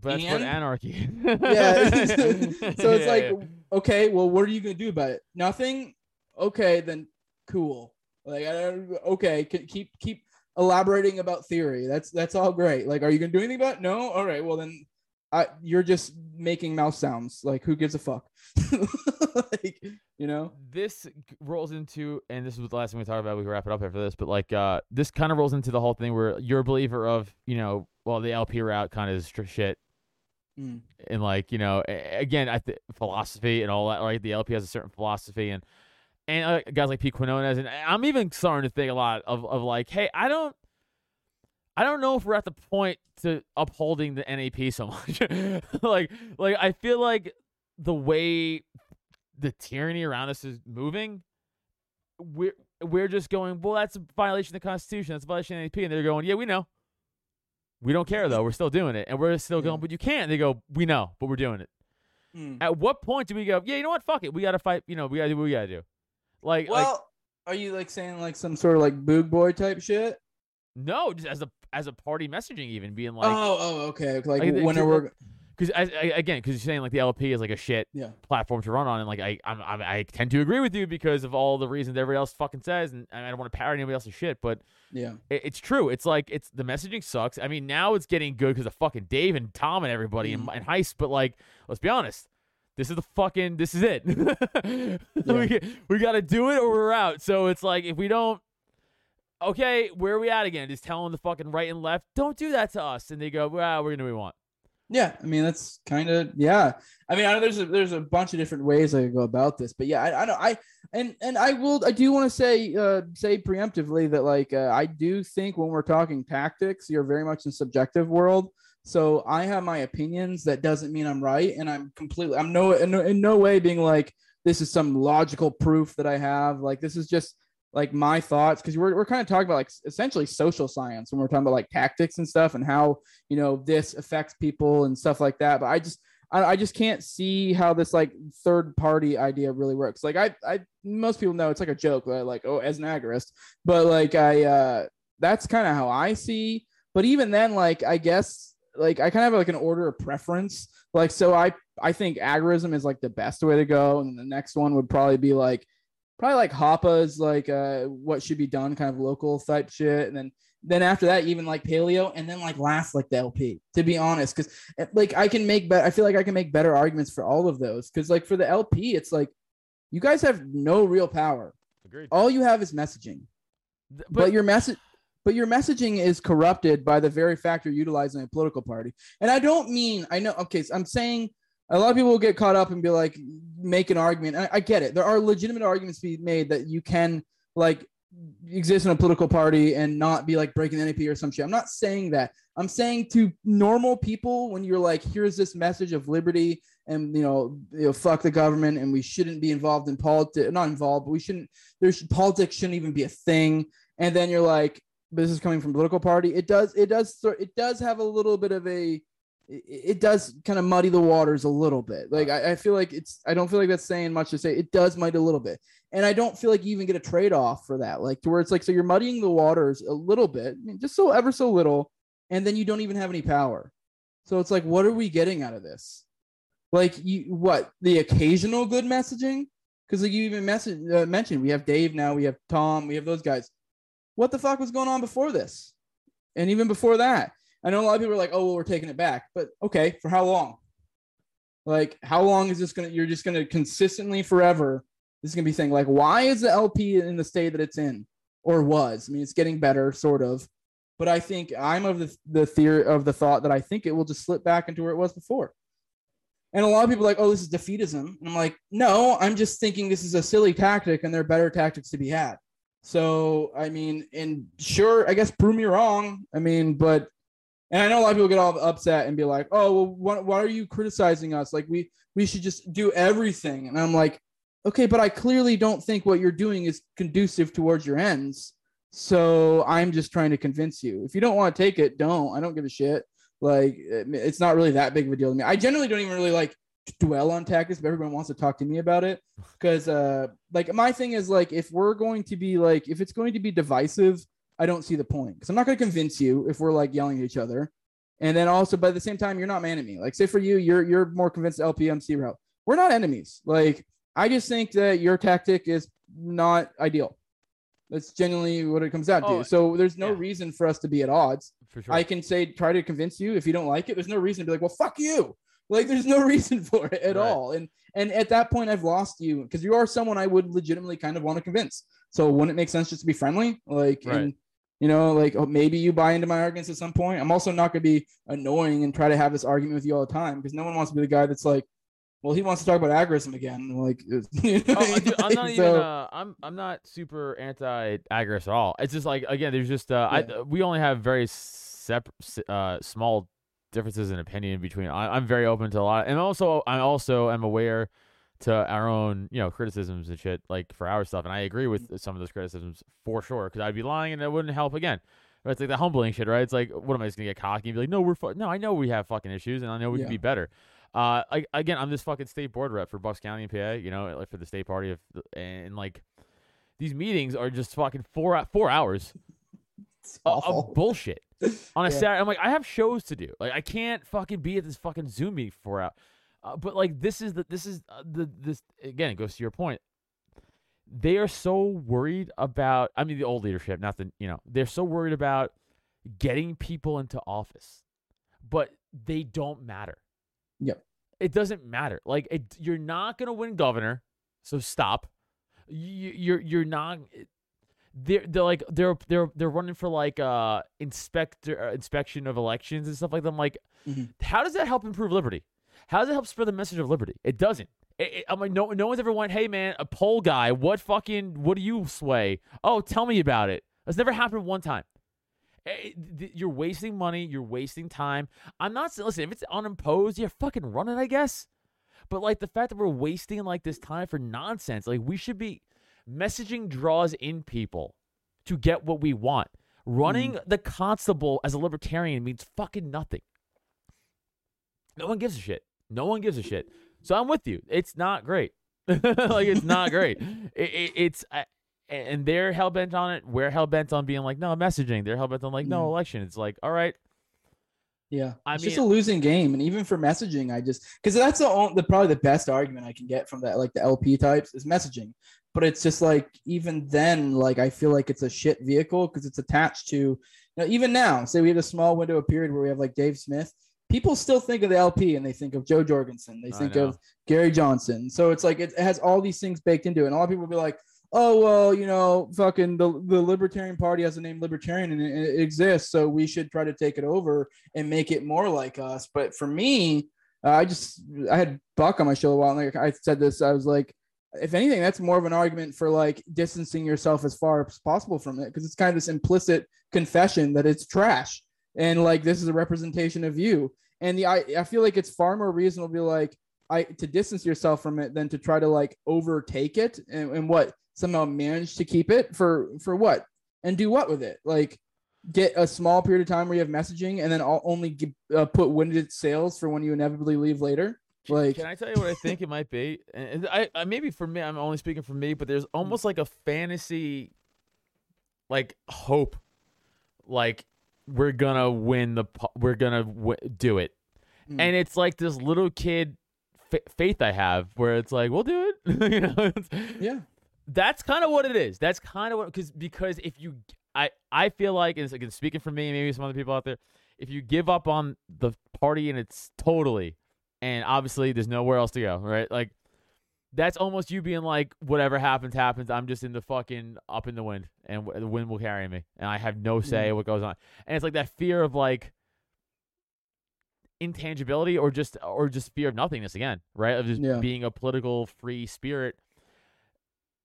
But that's what anarchy. yeah. so it's Yeah, like, yeah. okay, well, what are you gonna do about it? Nothing. Okay, then cool. Like, I don't, okay, keep keep elaborating about theory. That's that's all great. Like, are you gonna do anything about? It? No. All right. Well, then, I you're just making mouse sounds. Like, who gives a fuck? like, you know. this rolls into, and this was the last thing we talked about. We wrap it up after this, but like, uh, this kind of rolls into the whole thing where you're a believer of, you know, well, the LP route kind of is shit, Mm. and like, you know, again, I th- philosophy and all that. Right, the LP has a certain philosophy, and and uh, guys like Pete Quinones, and I'm even starting to think a lot of of like, hey, I don't. I don't know if we're at the point to upholding the NAP so much. like, like I feel like the way the tyranny around us is moving, we're we're just going, well, that's a violation of the Constitution. That's a violation of the NAP, and they're going, yeah, we know. We don't care though. We're still doing it, and we're still going. But you can't. They go, we know, but we're doing it. Hmm. At what point do we go? Yeah, you know what? Fuck it. We gotta fight. You know, we gotta do what we gotta do. Like, like Well, are you like saying like some sort of like boog boy type shit? no, just as a as a party messaging, even being like, oh, oh, okay. Like Like, when are we? because again, because you're saying like the LP is like a shit Yeah. platform to run on, and like I, I'm, I'm, I tend to agree with you because of all the reasons everybody else fucking says, and, and I don't want to parrot anybody else's shit, but Yeah. it, it's true. It's like it's the messaging sucks. I mean, now it's getting good because of fucking Dave and Tom and everybody mm. and, and Heist, but like, let's be honest. This is the fucking. This is it. we we got to do it or we're out. So it's like if we don't, okay, where are we at again? Just telling the fucking right and left, don't do that to us, and they go, well, we're gonna do what we want. Yeah, I mean that's kind of yeah. I mean, I know there's a, there's a bunch of different ways I could go about this, but yeah, I, I know I and and I will I do want to say uh say preemptively that like uh, I do think when we're talking tactics, you're very much in subjective world. So I have my opinions. That doesn't mean I'm right, and I'm completely I'm no in no, in no way being like this is some logical proof that I have. Like this is just like my thoughts because we're, we're kind of talking about like essentially social science when we're talking about like tactics and stuff and how you know this affects people and stuff like that but i just I, I just can't see how this like third party idea really works like i i most people know it's like a joke right? like oh as an agorist but like i uh that's kind of how i see but even then like i guess like i kind of have like an order of preference. Like so i i think agorism is like the best way to go. And the next one would probably be like probably like Hoppe's like uh what should be done kind of local type shit. And then then after that even like paleo. And then like last like the LP to be honest. Cuz like I can make better I feel like I can make better arguments for all of those. Cuz like for the LP it's like you guys have no real power. Agreed. all you have is messaging. Th- but, your message but your messaging is corrupted by the very fact you're utilizing a political party and i don't mean i know okay so i'm saying a lot of people will get caught up and be like make an argument I, I get it there are legitimate arguments to be made that you can like exist in a political party and not be like breaking the NAP or some shit. I'm not saying that. I'm saying to normal people when you're like, here's this message of liberty and you know, you know, fuck the government and we shouldn't be involved in politics. Not involved, but we shouldn't. There's politics shouldn't even be a thing. And then you're like, this is coming from political party. It does. It does. It does have a little bit of a. It, does kind of muddy the waters a little bit. Like I, I feel like it's. I don't feel like that's saying much to say. It does muddy a little bit and I don't feel like you even get a trade off for that. Like to where it's like so you're muddying the waters a little bit, I mean, just so ever so little, and then you don't even have any power. So it's like, what are we getting out of this? Like you, what the occasional good messaging? Because like you even message uh, mentioned, we have Dave now, we have Tom, we have those guys. What the fuck was going on before this? And even before that, I know a lot of people are like, "Oh, well, we're taking it back," but okay, for how long? Like, how long is this gonna? You're just gonna consistently forever this is gonna be saying like, why is the LP in the state that it's in, or was? I mean, it's getting better, sort of, but I think I'm of the the theory of the thought that I think it will just slip back into where it was before. And a lot of people are like, oh, this is defeatism, and I'm like, no, I'm just thinking this is a silly tactic, and there are better tactics to be had. So I mean, and sure, I guess prove me wrong. I mean, but and I know a lot of people get all upset and be like, "Oh, well, why, why are you criticizing us? Like we we should just do everything." And I'm like, "Okay, but I clearly don't think what you're doing is conducive towards your ends. So I'm just trying to convince you. If you don't want to take it, don't. I don't give a shit. Like eh, it's not really that big of a deal to me. I generally don't even really like dwell on tactics, but everyone wants to talk to me about it. Because uh like my thing is like if we're going to be like if it's going to be divisive i don't see the point. Because i'm not going to convince you if we're like yelling at each other. And then also at the same time you're not my enemy. Like say for you you're you're more convinced lpmc route. We're not enemies. Like i just think that your tactic is not ideal. That's genuinely what it comes down Oh, to so there's no yeah. reason for us to be at odds. For sure. I can say try to convince you. If you don't like it, there's no reason to be like, well, fuck you. Like there's no reason for it at Right. all. And and at that point, I've lost you because you are someone I would legitimately kind of want to convince. So wouldn't it make sense just to be friendly? Like Right. and you know, like oh, maybe you buy into my arguments at some point. I'm also not gonna be annoying and try to have this argument with you all the time because no one wants to be the guy that's like, well, he wants to talk about agorism again. Like, you know, Oh, dude, I'm not even. so- Uh, I'm I'm not super anti agorist at all. It's just like again, there's just uh, Yeah. I we only have very separate, uh, small differences in opinion between. I, I'm very open to a lot, and also I also am aware to our own you know criticisms and shit like for our stuff, and I agree with some of those criticisms for sure because I'd be lying and it wouldn't help again. But it's like the humbling shit, right? It's like, what am I just gonna get cocky and be like, no, we're fu- no, I know we have fucking issues, and I know we Yeah. can be better. Uh, I, again, I'm this fucking state board rep for Bucks County and PA, you know, like for the state party of, and like these meetings are just fucking four four hours of bullshit on a Yeah. Saturday. I'm like, I have shows to do. Like, I can't fucking be at this fucking Zoom meeting for four hours. Uh, but like, this is the this is uh, the this again. It goes to your point. They are so worried about. I mean, the old leadership, not the you know. They're so worried about getting people into office, but they don't matter. Yep. It doesn't matter. Like, it, you're not gonna win governor, so stop. You, you're you're not they're they're like they're they're they're running for like uh inspector uh, inspection of elections and stuff like that. I'm like, Mhm. how does that help improve liberty? How does it help spread the message of liberty? It doesn't. It, it- I'm like, no, no one's ever went, hey man, a poll guy, what fucking, what do you sway? Oh, tell me about it. That's never happened one time. Eh, th- You're wasting money. You're wasting time. I'm not saying, listen, if it's unimposed, yeah, fucking run it, I guess. But like the fact that we're wasting like this time for nonsense, like we should be messaging draws in people to get what we want. Running the constable as a libertarian means fucking nothing. No one gives a shit. No one gives a shit. So I'm with you. It's not great. like it's not great. It, it, it's and they're hell bent on it. We're hell bent on being like no messaging. They're hell bent on like no Mm. election. It's like all right, Yeah, I it's just a losing game, and even for messaging, I just because that's the, only, the probably the best argument I can get from that, like the LP types, is messaging. But it's just like even then, like I feel like it's a shit vehicle because it's attached to, you know, even now. Say we have a small window of period where we have like Dave Smith. People still think of the LP and they think of Jo Jorgensen. They think of Gary Johnson. So it's like it, it has all these things baked into it. And a lot of people will be like, oh well you know fucking the, the libertarian party has the name libertarian and it, it exists so we should try to take it over and make it more like us but for me uh, i just i had buck on my show a while and like i said this i was like if anything that's more of an argument for like distancing yourself as far as possible from it because it's kind of this implicit confession that it's trash and like this is a representation of you. And the i, I feel like it's far more reasonable to be like I to distance yourself from it than to try to like overtake it and, and what somehow manage to keep it for for what? And do what with it? Like get a small period of time where you have messaging and then I'll only give, uh, put winded sales for when you inevitably leave later like Can I tell you what I think it might be? And I, I maybe for me, I'm only speaking for me, but there's almost like a fantasy, like hope, like we're gonna win the, we're gonna w- do it, Mm. and it's like this little kid fa- faith I have, where it's like we'll do it, you know. Yeah that's kind of what it is. That's kind of what because because if you I I feel like and it's again speaking for me, maybe some other people out there, if you give up on the party and it's totally, and obviously there's nowhere else to go, right? Like that's almost you being like, whatever happens, happens. I'm just in the fucking up in the wind, and w- the wind will carry me, and I have no mm-hmm. say what goes on. And it's like that fear of like intangibility or just or just fear of nothingness again, right? Of just Yeah. being a political free spirit.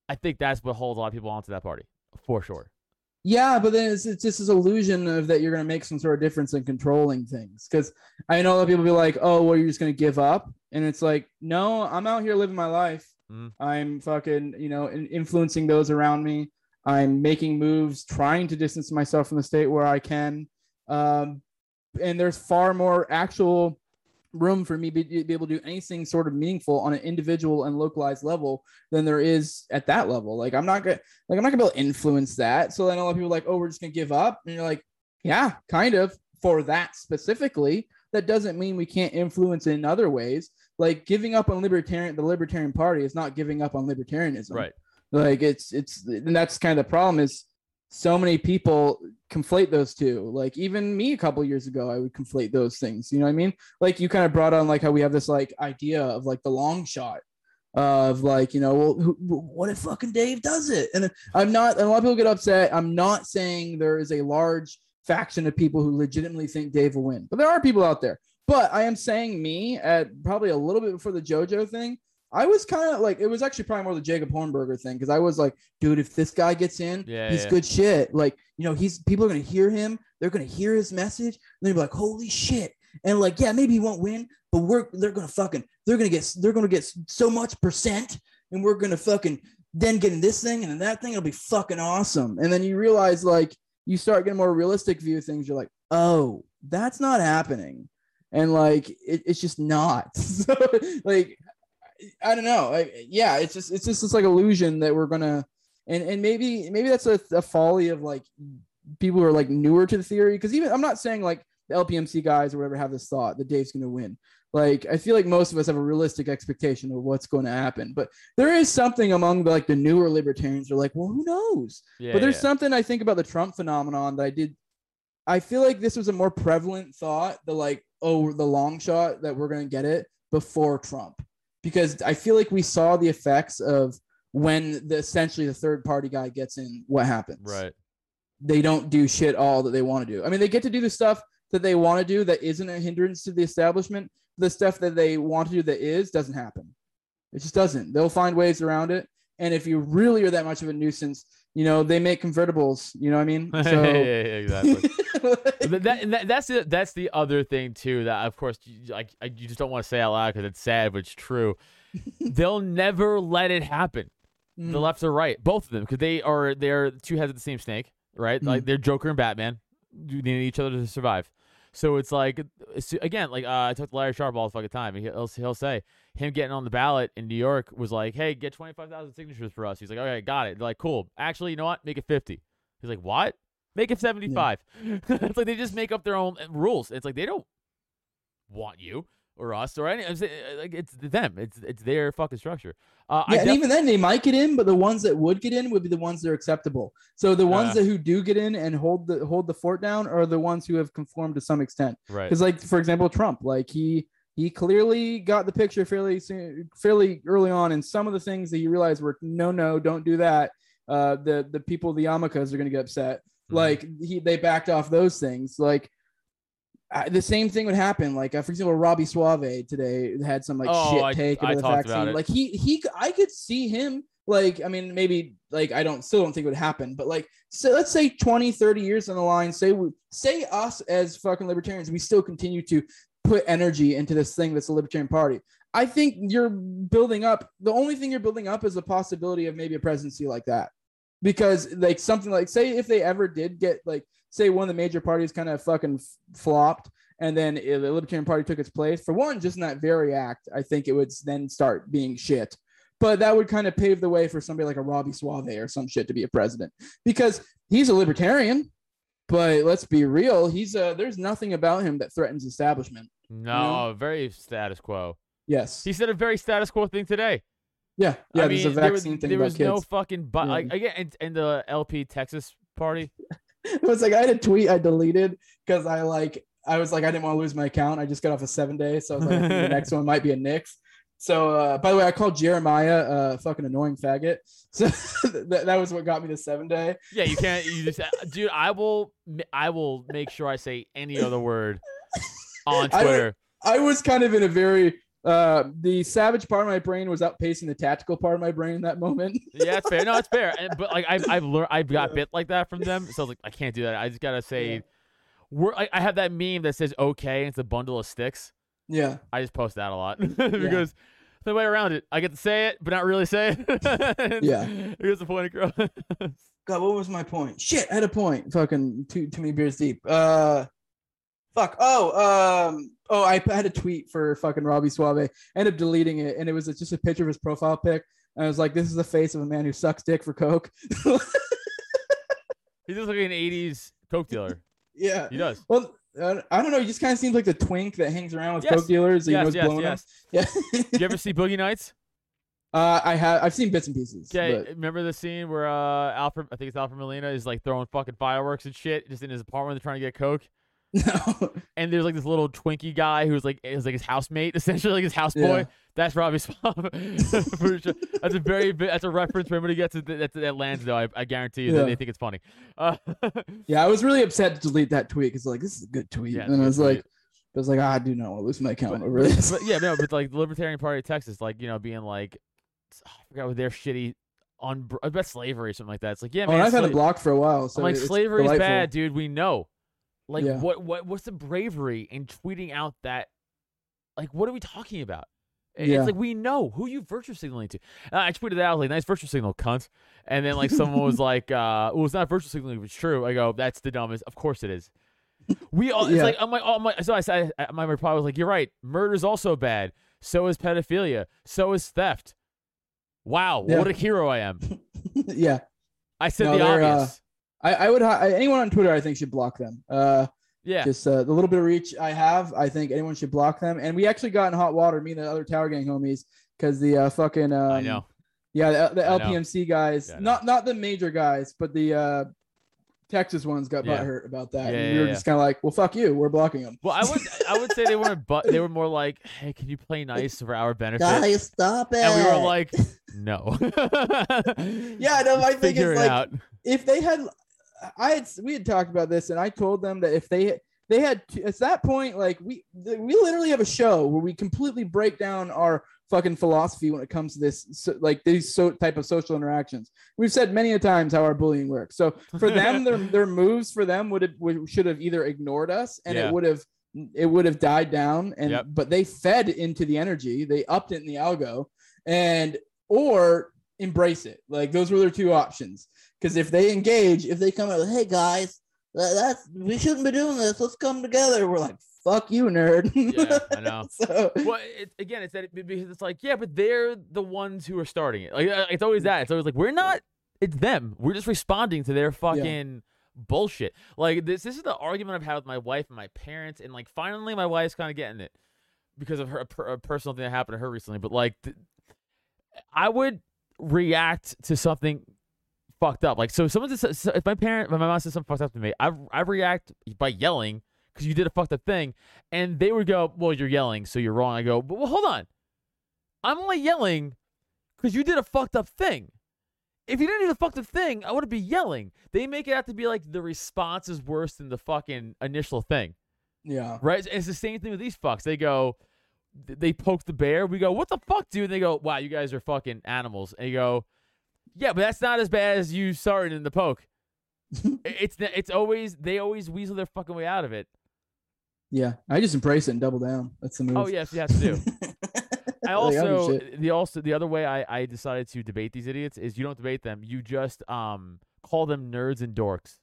I think that's what holds a lot of people onto that party for sure. Yeah, but then it's, it's just this illusion of that you're going to make some sort of difference in controlling things. Because I know a lot of people be like, "Oh, well, you're just going to give up," and it's like, no, I'm out here living my life. Mhm. I'm fucking, you know, in- influencing those around me. I'm making moves, trying to distance myself from the state where I can. Um, and there's far more actual room for me to be, be able to do anything sort of meaningful on an individual and localized level than there is at that level. Like I'm not gonna like I'm not gonna be able to influence that. So then a lot of people are like, oh, we're just gonna give up. And you're like, yeah, kind of for that specifically. That doesn't mean we can't influence in other ways. Like giving up on libertarian the libertarian party is not giving up on libertarianism. Right. Like it's it's and that's kind of the problem is so many people conflate those two. Like even me a couple years ago, I would conflate those things. You know what I mean? Like you kind of brought on like how we have this like idea of like the long shot of like you know well who, what if fucking Dave does it? And I'm not. And a lot of people get upset. I'm not saying there is a large faction of people who legitimately think Dave will win, but there are people out there. But I am saying me at probably a little bit before the JoJo thing. I was kind of like, it was actually probably more the Jacob Hornberger thing because I was like, dude, if this guy gets in, Yeah, he's yeah. good shit. Like, you know, he's people are gonna hear him, they're gonna hear his message, and they're be like, holy shit. And like, yeah, maybe he won't win, but we're they're gonna fucking they're gonna get they're gonna get so much percent, and we're gonna fucking then get in this thing and then that thing. It'll be fucking awesome. And then you realize like you start getting more realistic view of things. You're like, oh, that's not happening, and like it, it's just not. so like I don't know. Like, yeah, it's just it's just this like illusion that we're gonna and and maybe maybe that's a, a folly of like people who are like newer to the theory because even I'm not saying like the LPMC guys or whatever have this thought that Dave's gonna win. Like I feel like most of us have a realistic expectation of what's going to happen, but there is something among the, like the newer libertarians who are like, well, who knows? Yeah, but there's yeah. something I think about the Trump phenomenon that I did. I feel like this was a more prevalent thought, the like, oh, the long shot that we're going to get it before Trump, because I feel like we saw the effects of when the essentially the third party guy gets in, what happens? right. They don't do shit all that they want to do. I mean, they get to do the stuff that they want to do that isn't a hindrance to the establishment. The stuff that they want to do that is doesn't happen. It just doesn't. They'll find ways around it. And if you really are that much of a nuisance, you know, they make convertibles. You know what I mean? yeah, So yeah, exactly. That, that that's the that's the other thing too that of course you, like you just don't want to say out loud because it's sad but it's true. They'll never let it happen. The Mm. left or right, both of them, because they are they're two heads of the same snake, right? Like they're Joker and Batman. You need each other to survive. So it's like again, like uh, I talked to Larry Sharpe all the fucking time. He'll he'll say him getting on the ballot in New York was like, hey, get twenty five thousand signatures for us. He's like, okay, got it. They're like, cool. Actually, you know what? Make it fifty. He's like, what? Make it seventy five. it's like they just make up their own uh, rules. It's like they don't want you or us or any. Uh, Like it's them. It's it's their fucking structure. Uh, I yeah, and even then they might get in, but the ones that would get in would be the ones that are acceptable. So the ones Uh. that who do get in and hold the hold the fort down are the ones who have conformed to some extent. right. Because like for example, Trump, like he he clearly got the picture fairly soon, fairly early on, and some of the things that he realized were no, no, don't do that. Uh, the the people, the Yamakas, are going to get upset. Mhm. Like he they backed off those things. Like I, the same thing would happen. Like uh, for example, Robby Soave today had some like Oh, shit I- take I the vaccine. it. Like he he I could see him like I mean maybe like I don't still don't think it would happen, but like so let's say 20 30 years on the line say we say us as fucking libertarians we still continue to put energy into this thing that's the libertarian party. I think you're building up the only thing you're building up is the possibility of maybe a presidency like that. Because like something like say if they ever did get like say one of the major parties kind of fucking flopped and then the libertarian party took its place for one just in that very act i think it would then start being shit. But that would kind of pave the way for somebody like a robby soave or some shit to be a president. Because he's a libertarian but let's be real he's uh there's nothing about him that threatens establishment. No, very status quo. yes. He said a very status quo thing today. Yeah yeah I there's mean, a there was, thing there was kids no fucking but Yeah. like again in, in the LP Texas party. it was like I had a tweet I deleted because I like I was like I didn't want to lose my account. I just got off a seven day, so I was like, the next one might be a Knicks. So uh, by the way, I called Jeremiah uh, fucking annoying faggot. So that, that was what got me the seven day. Yeah, you can't. You just, uh, dude. I will. I will make sure I say any other word on I Twitter. I was kind of in a very uh, the savage part of my brain was outpacing the tactical part of my brain in that moment. Yeah, it's fair. No, it's fair. And, but like I've I've learned I've got bit like that from them. So I was like, I can't do that. I just gotta say, Yeah. we're. I, I have that meme that says "okay" and it's a bundle of sticks. yeah, I just post that a lot because the way around it, I get to say it, but not really say it. Yeah. Here's the point across. God, what was my point? Shit, I had a point. Fucking too too many beers deep. Uh, fuck. Oh, um, oh, I had a tweet for fucking Robby Soave. I ended up deleting it, and it was just a picture of his profile pic. And I was like, "This is the face of a man who sucks dick for coke." He looks like an '80s coke dealer. yeah. He does. Well, uh, I don't know. He just kind of seems like the twink that hangs around with Yes. coke dealers. That you know, Yes, yes, yes. them. Yeah. Did you ever see Boogie Nights? uh, I have. I've seen bits and pieces. Okay, but- remember the scene where uh Alfred, I think it's Alfred Molina, is like throwing fucking fireworks and shit just in his apartment. They're trying to get coke, No. and there's like this little Twinkie guy who's like is like his housemate, essentially like his houseboy. Yeah. That's Robby Soave. For sure. That's a very that's a reference for everybody gets it that, that lands though. I, I guarantee you that they think it's funny. Uh, Yeah, I was really upset to delete that tweet because like this is a good tweet, Yeah, and I was like, tweet. But it's like ah, I do not want to lose my account over this. but yeah, no, but like the Libertarian Party of Texas, like you know, being like, I forgot what their shitty on I bet slavery or something like that. It's like yeah, oh, man, and I've had sla- it blocked for a while. So I'm like slavery is delightful. bad, dude. We know. Like Yeah. what what what's the bravery in tweeting out that? Like what are we talking about? Yeah. It's like we know who you virtue signaling to. And I tweeted that I was like, "Nice virtue signal, cunt." And then like someone was like, uh, "Well, it's not virtue signaling, if it's true." I go, "That's the dumbest." Of course it is. We all. It's Yeah. like I'm like, oh my. So I said, my reply was like, "You're right. Murder's also bad. So is pedophilia. So is theft." Wow, Yeah. what a hero I am! yeah, I said No, the uh, obvious. I, I would hi- anyone on Twitter. I think should block them. Uh, yeah, just uh, the little bit of reach I have, I think anyone should block them. And we actually got in hot water, me and the other Tower Gang homies, because the uh, fucking um, I know. Yeah, the, the LPMC guys, Yeah, not not the major guys, but the uh, Texas ones got Yeah. butthurt about that. Yeah, and yeah, we were yeah. just kind of like, well, fuck you, we're blocking them. Well, I would I would say they weren't, but they were more like, "Hey, can you play nice for our benefit?" Guys, stop it. and we were like, "No." Yeah, no, my thing Figure is it like, out. if they had, I had we had talked about this, and I told them that if they they had at that point, like we we literally have a show where we completely break down our fucking philosophy when it comes to this, so, like these so type of social interactions. We've said many a times how our bullying works. So for them, their their moves for them would have would, should have either ignored us, and Yeah. it would have it would have died down and Yep. but they fed into the energy they upped it in the algo and or embrace it like those were their two options because if they engage if they come out hey guys, that, that's we shouldn't be doing this. Let's come together. we're like fuck you nerd Yeah, I know. so Well, it, again, it's that it, because it's like, yeah, but they're the ones who are starting it. Like, uh, it's always that. It's always like we're not. It's them. We're just responding to their fucking bullshit. Like this. This is the argument I've had with my wife and my parents, and like finally, my wife's kind of getting it because of her a, per- a personal thing that happened to her recently. But like, th- I would react to something fucked up. Like, so if someone says, if my parent, when my mom says something fucked up to me, I I react by yelling because you did a fucked up thing, and they would go, "Well, you're yelling, so you're wrong." I go, "But well, hold on, I'm only yelling because you did a fucked up thing. If you didn't do the fucked up thing, I wouldn't be yelling." They make it out to be like the response is worse than the fucking initial thing, yeah right? It's- It's the same thing with these fucks. They go, they poke the bear. We go, "What the fuck, dude?" And they go, "Wow, you guys are fucking animals." And you go, "Yeah, but that's not as bad as you started in the poke." It's it's always they always weasel their fucking way out of it. yeah i just embrace it and double down that's the move Oh yes, you have to do. I Like, I don't also the also the other way I, I decided to debate these idiots is you don't debate them. You just um call them nerds and dorks,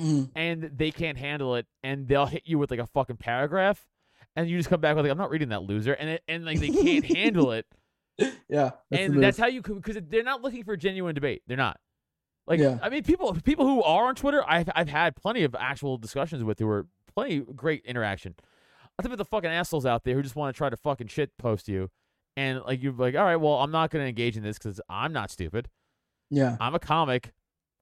Mhm. and they can't handle it, and they'll hit you with like a fucking paragraph, and you just come back with like I'm not reading that loser, and it, and like they can't handle it, yeah that's and that's how you could because they're not looking for genuine debate. They're not. Like Yeah. I mean, people people who are on Twitter, I've I've had plenty of actual discussions with who are plenty great interaction. I think of the fucking assholes out there who just want to try to fucking shit post you, and like you're like, all right, well, I'm not gonna engage in this because I'm not stupid. yeah I'm a comic.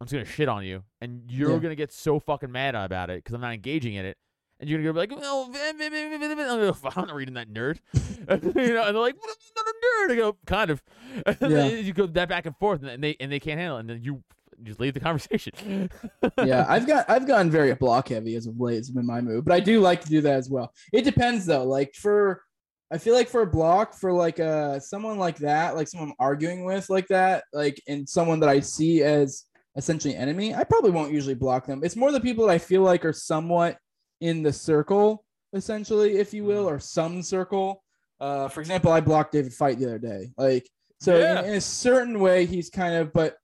I'm just gonna shit on you, and you're Yeah. gonna get so fucking mad about it because I'm not engaging in it. And you're gonna be like, well, I'm not reading that nerd, you know. And they're like, "What, not a nerd. I go, kind of. Yeah. you go that back and forth, and they and they can't handle it, and then you just leave the conversation. yeah, I've got I've gotten very block heavy as of late. Has been my move, but I do like to do that as well. It depends though. Like for, I feel like for a block for like uh someone like that, like someone I'm arguing with like that, like and someone that I see as essentially enemy, I probably won't usually block them. It's more the people that I feel like are somewhat in the circle, essentially, if you will, or some circle. Uh, for example, I blocked David Fight the other day. Like so, Yeah. in, in a certain way, he's kind of, but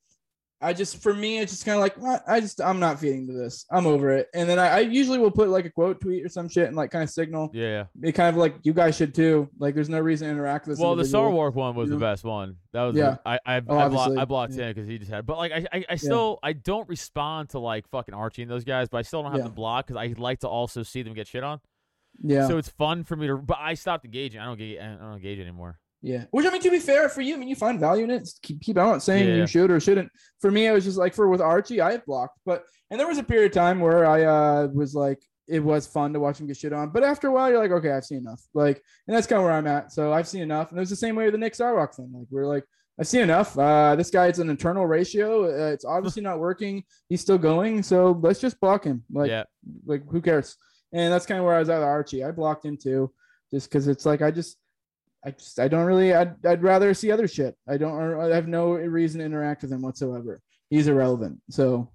I just for me, it's just kind of like "What? I just I'm not feeding to this. I'm over it. And then I, I usually will put like a quote tweet or some shit and like kind of signal. yeah. It kind of like you guys should too. Like there's no reason to interact with. This Well, the Star. Wars one was the best one. That was Yeah. I I I, Oh, blo- obviously. I blocked Yeah. him because he just had. But like I I, I still I don't respond to like fucking Archie and those guys, but I still don't have Yeah. them blocked because I like to also see them get shit on. Yeah, So it's fun for me to. But I stopped engaging. I don't engage. I don't engage anymore. Yeah. Which I mean, to be fair for you, I mean, you find value in it. Keep keep. Not saying Yeah. you should or shouldn't. For me, I was just like for with Archie, I had blocked, but and there was a period of time where I uh was like. It was fun to watch him get shit on, but after a while, you're like, okay, I've seen enough. Like, and that's kind of where I'm at. So I've seen enough, and it was the same way with the Nick Starrock thing. Like, we're like, I've seen enough. Uh, this guy, it's an internal ratio. Uh, it's obviously not working. He's still going, so let's just block him. Like, yeah. like who cares? and that's kind of where I was at with Archie. I blocked him too, just because it's like I just, I just, I don't really. I'd, I'd rather see other shit. I don't. I have no reason to interact with him whatsoever. He's irrelevant. So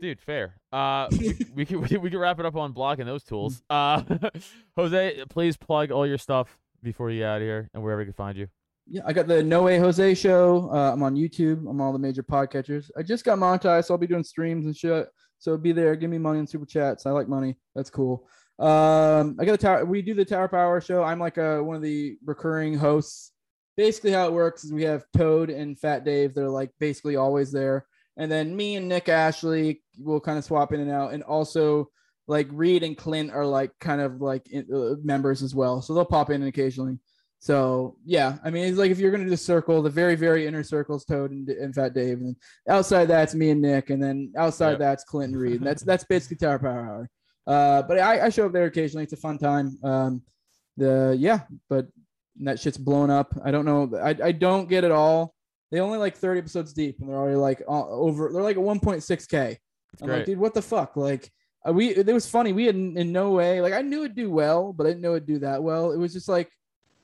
Dude, fair. Uh, we, we can we, we can wrap it up on blocking those tools. Uh, Jose, please plug all your stuff before you get out of here and wherever you can find you. yeah, I got the No Way Jose show. Uh, I'm on YouTube. I'm on all the major podcatchers. I just got monetized, so I'll be doing streams and shit. So be there. Give me money in super chats. I like money. That's cool. Um, I got the tower. We do the Tower Power show. I'm like a, one of the recurring hosts. Basically, how it works is we have Toad and Fat Dave. They're like basically always there, and then me and Nick Ashley will kind of swap in and out, and also like Reed and Clint are like kind of like in, uh, members as well, so they'll pop in occasionally. So yeah, I mean, it's like if you're gonna do the circle, the very very inner circles, Toad and, and Fat Dave, and outside that's me and Nick, and then outside Yep. that's Clint and Reed. And that's that's basically Tower Power Hour. Uh, but I, I show up there occasionally. It's a fun time. Um, the yeah, but that shit's blown up. I don't know. I I don't get it all. They only like 30 episodes deep, and they're already like over. They're like at 1.6k. It's I'm like, great. dude, what the fuck? Like, uh, we it was funny. We had in, in no way like I knew it'd do well, but I didn't know it'd do that well. It was just like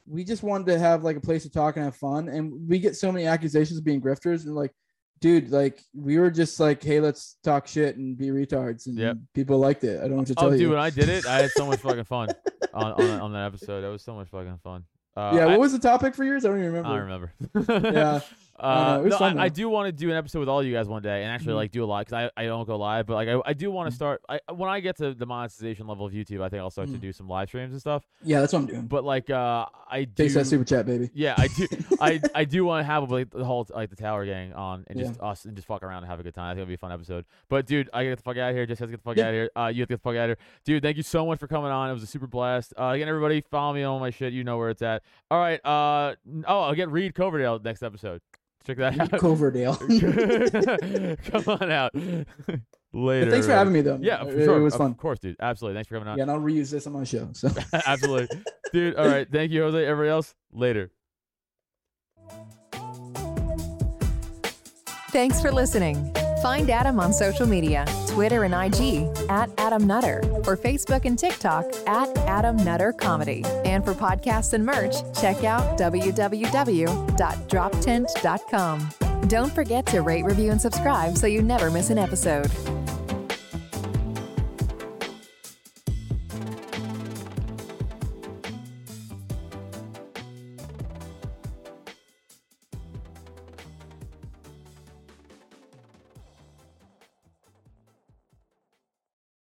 we just wanted to have like a place to talk and have fun, and we get so many accusations of being grifters, and like, dude, like we were just like, hey, let's talk shit and be retards, and Yep. people liked it. I don't know what to tell you. Oh, dude, you. when I did it, I had so much fucking fun on, on on that episode. It was so much fucking fun. Uh, yeah, I, what was the topic for yours? I don't even remember. I don't remember. Yeah. Uh, was no, I, I do want to do an episode with all you guys one day and actually Mhm. like do a lot because I, I don't go live, but like I, I do Mm-hmm. want to start. I when I get to the monetization level of YouTube, I think I'll start to Mhm. do some live streams and stuff. Yeah, that's what I'm doing. But like uh, I do. That super chat, baby. Yeah, I do. I I do want to have like the whole like the tower gang on and Yeah. just us and just fuck around and have a good time. I think it'll be a fun episode. But dude, I get the fuck out of here. Just has to get the fuck Yeah. out of here. Uh, you have to get the fuck out of here, dude. Thank you so much for coming on. It was a super blast. Uh, again, everybody, follow me on my shit. You know where it's at. All right. Uh, oh, I'll get Reed Coverdale next episode. Check that out. Coverdale. Come on out. Later. Thanks for having me, though. Yeah, for it, sure. It was of fun. Of course, dude. Absolutely. Thanks for coming on. Yeah, and I'll reuse this on my show. So. Absolutely. Dude, all right. Thank you, Jose. Everybody else, later. Thanks for listening. Find Adam on social media Twitter and IG at Adam Nutter, or Facebook and TikTok at Adam Nutter Comedy. And for podcasts and merch, check out www.droptent.com. Don't forget to rate, review, and subscribe so you never miss an episode.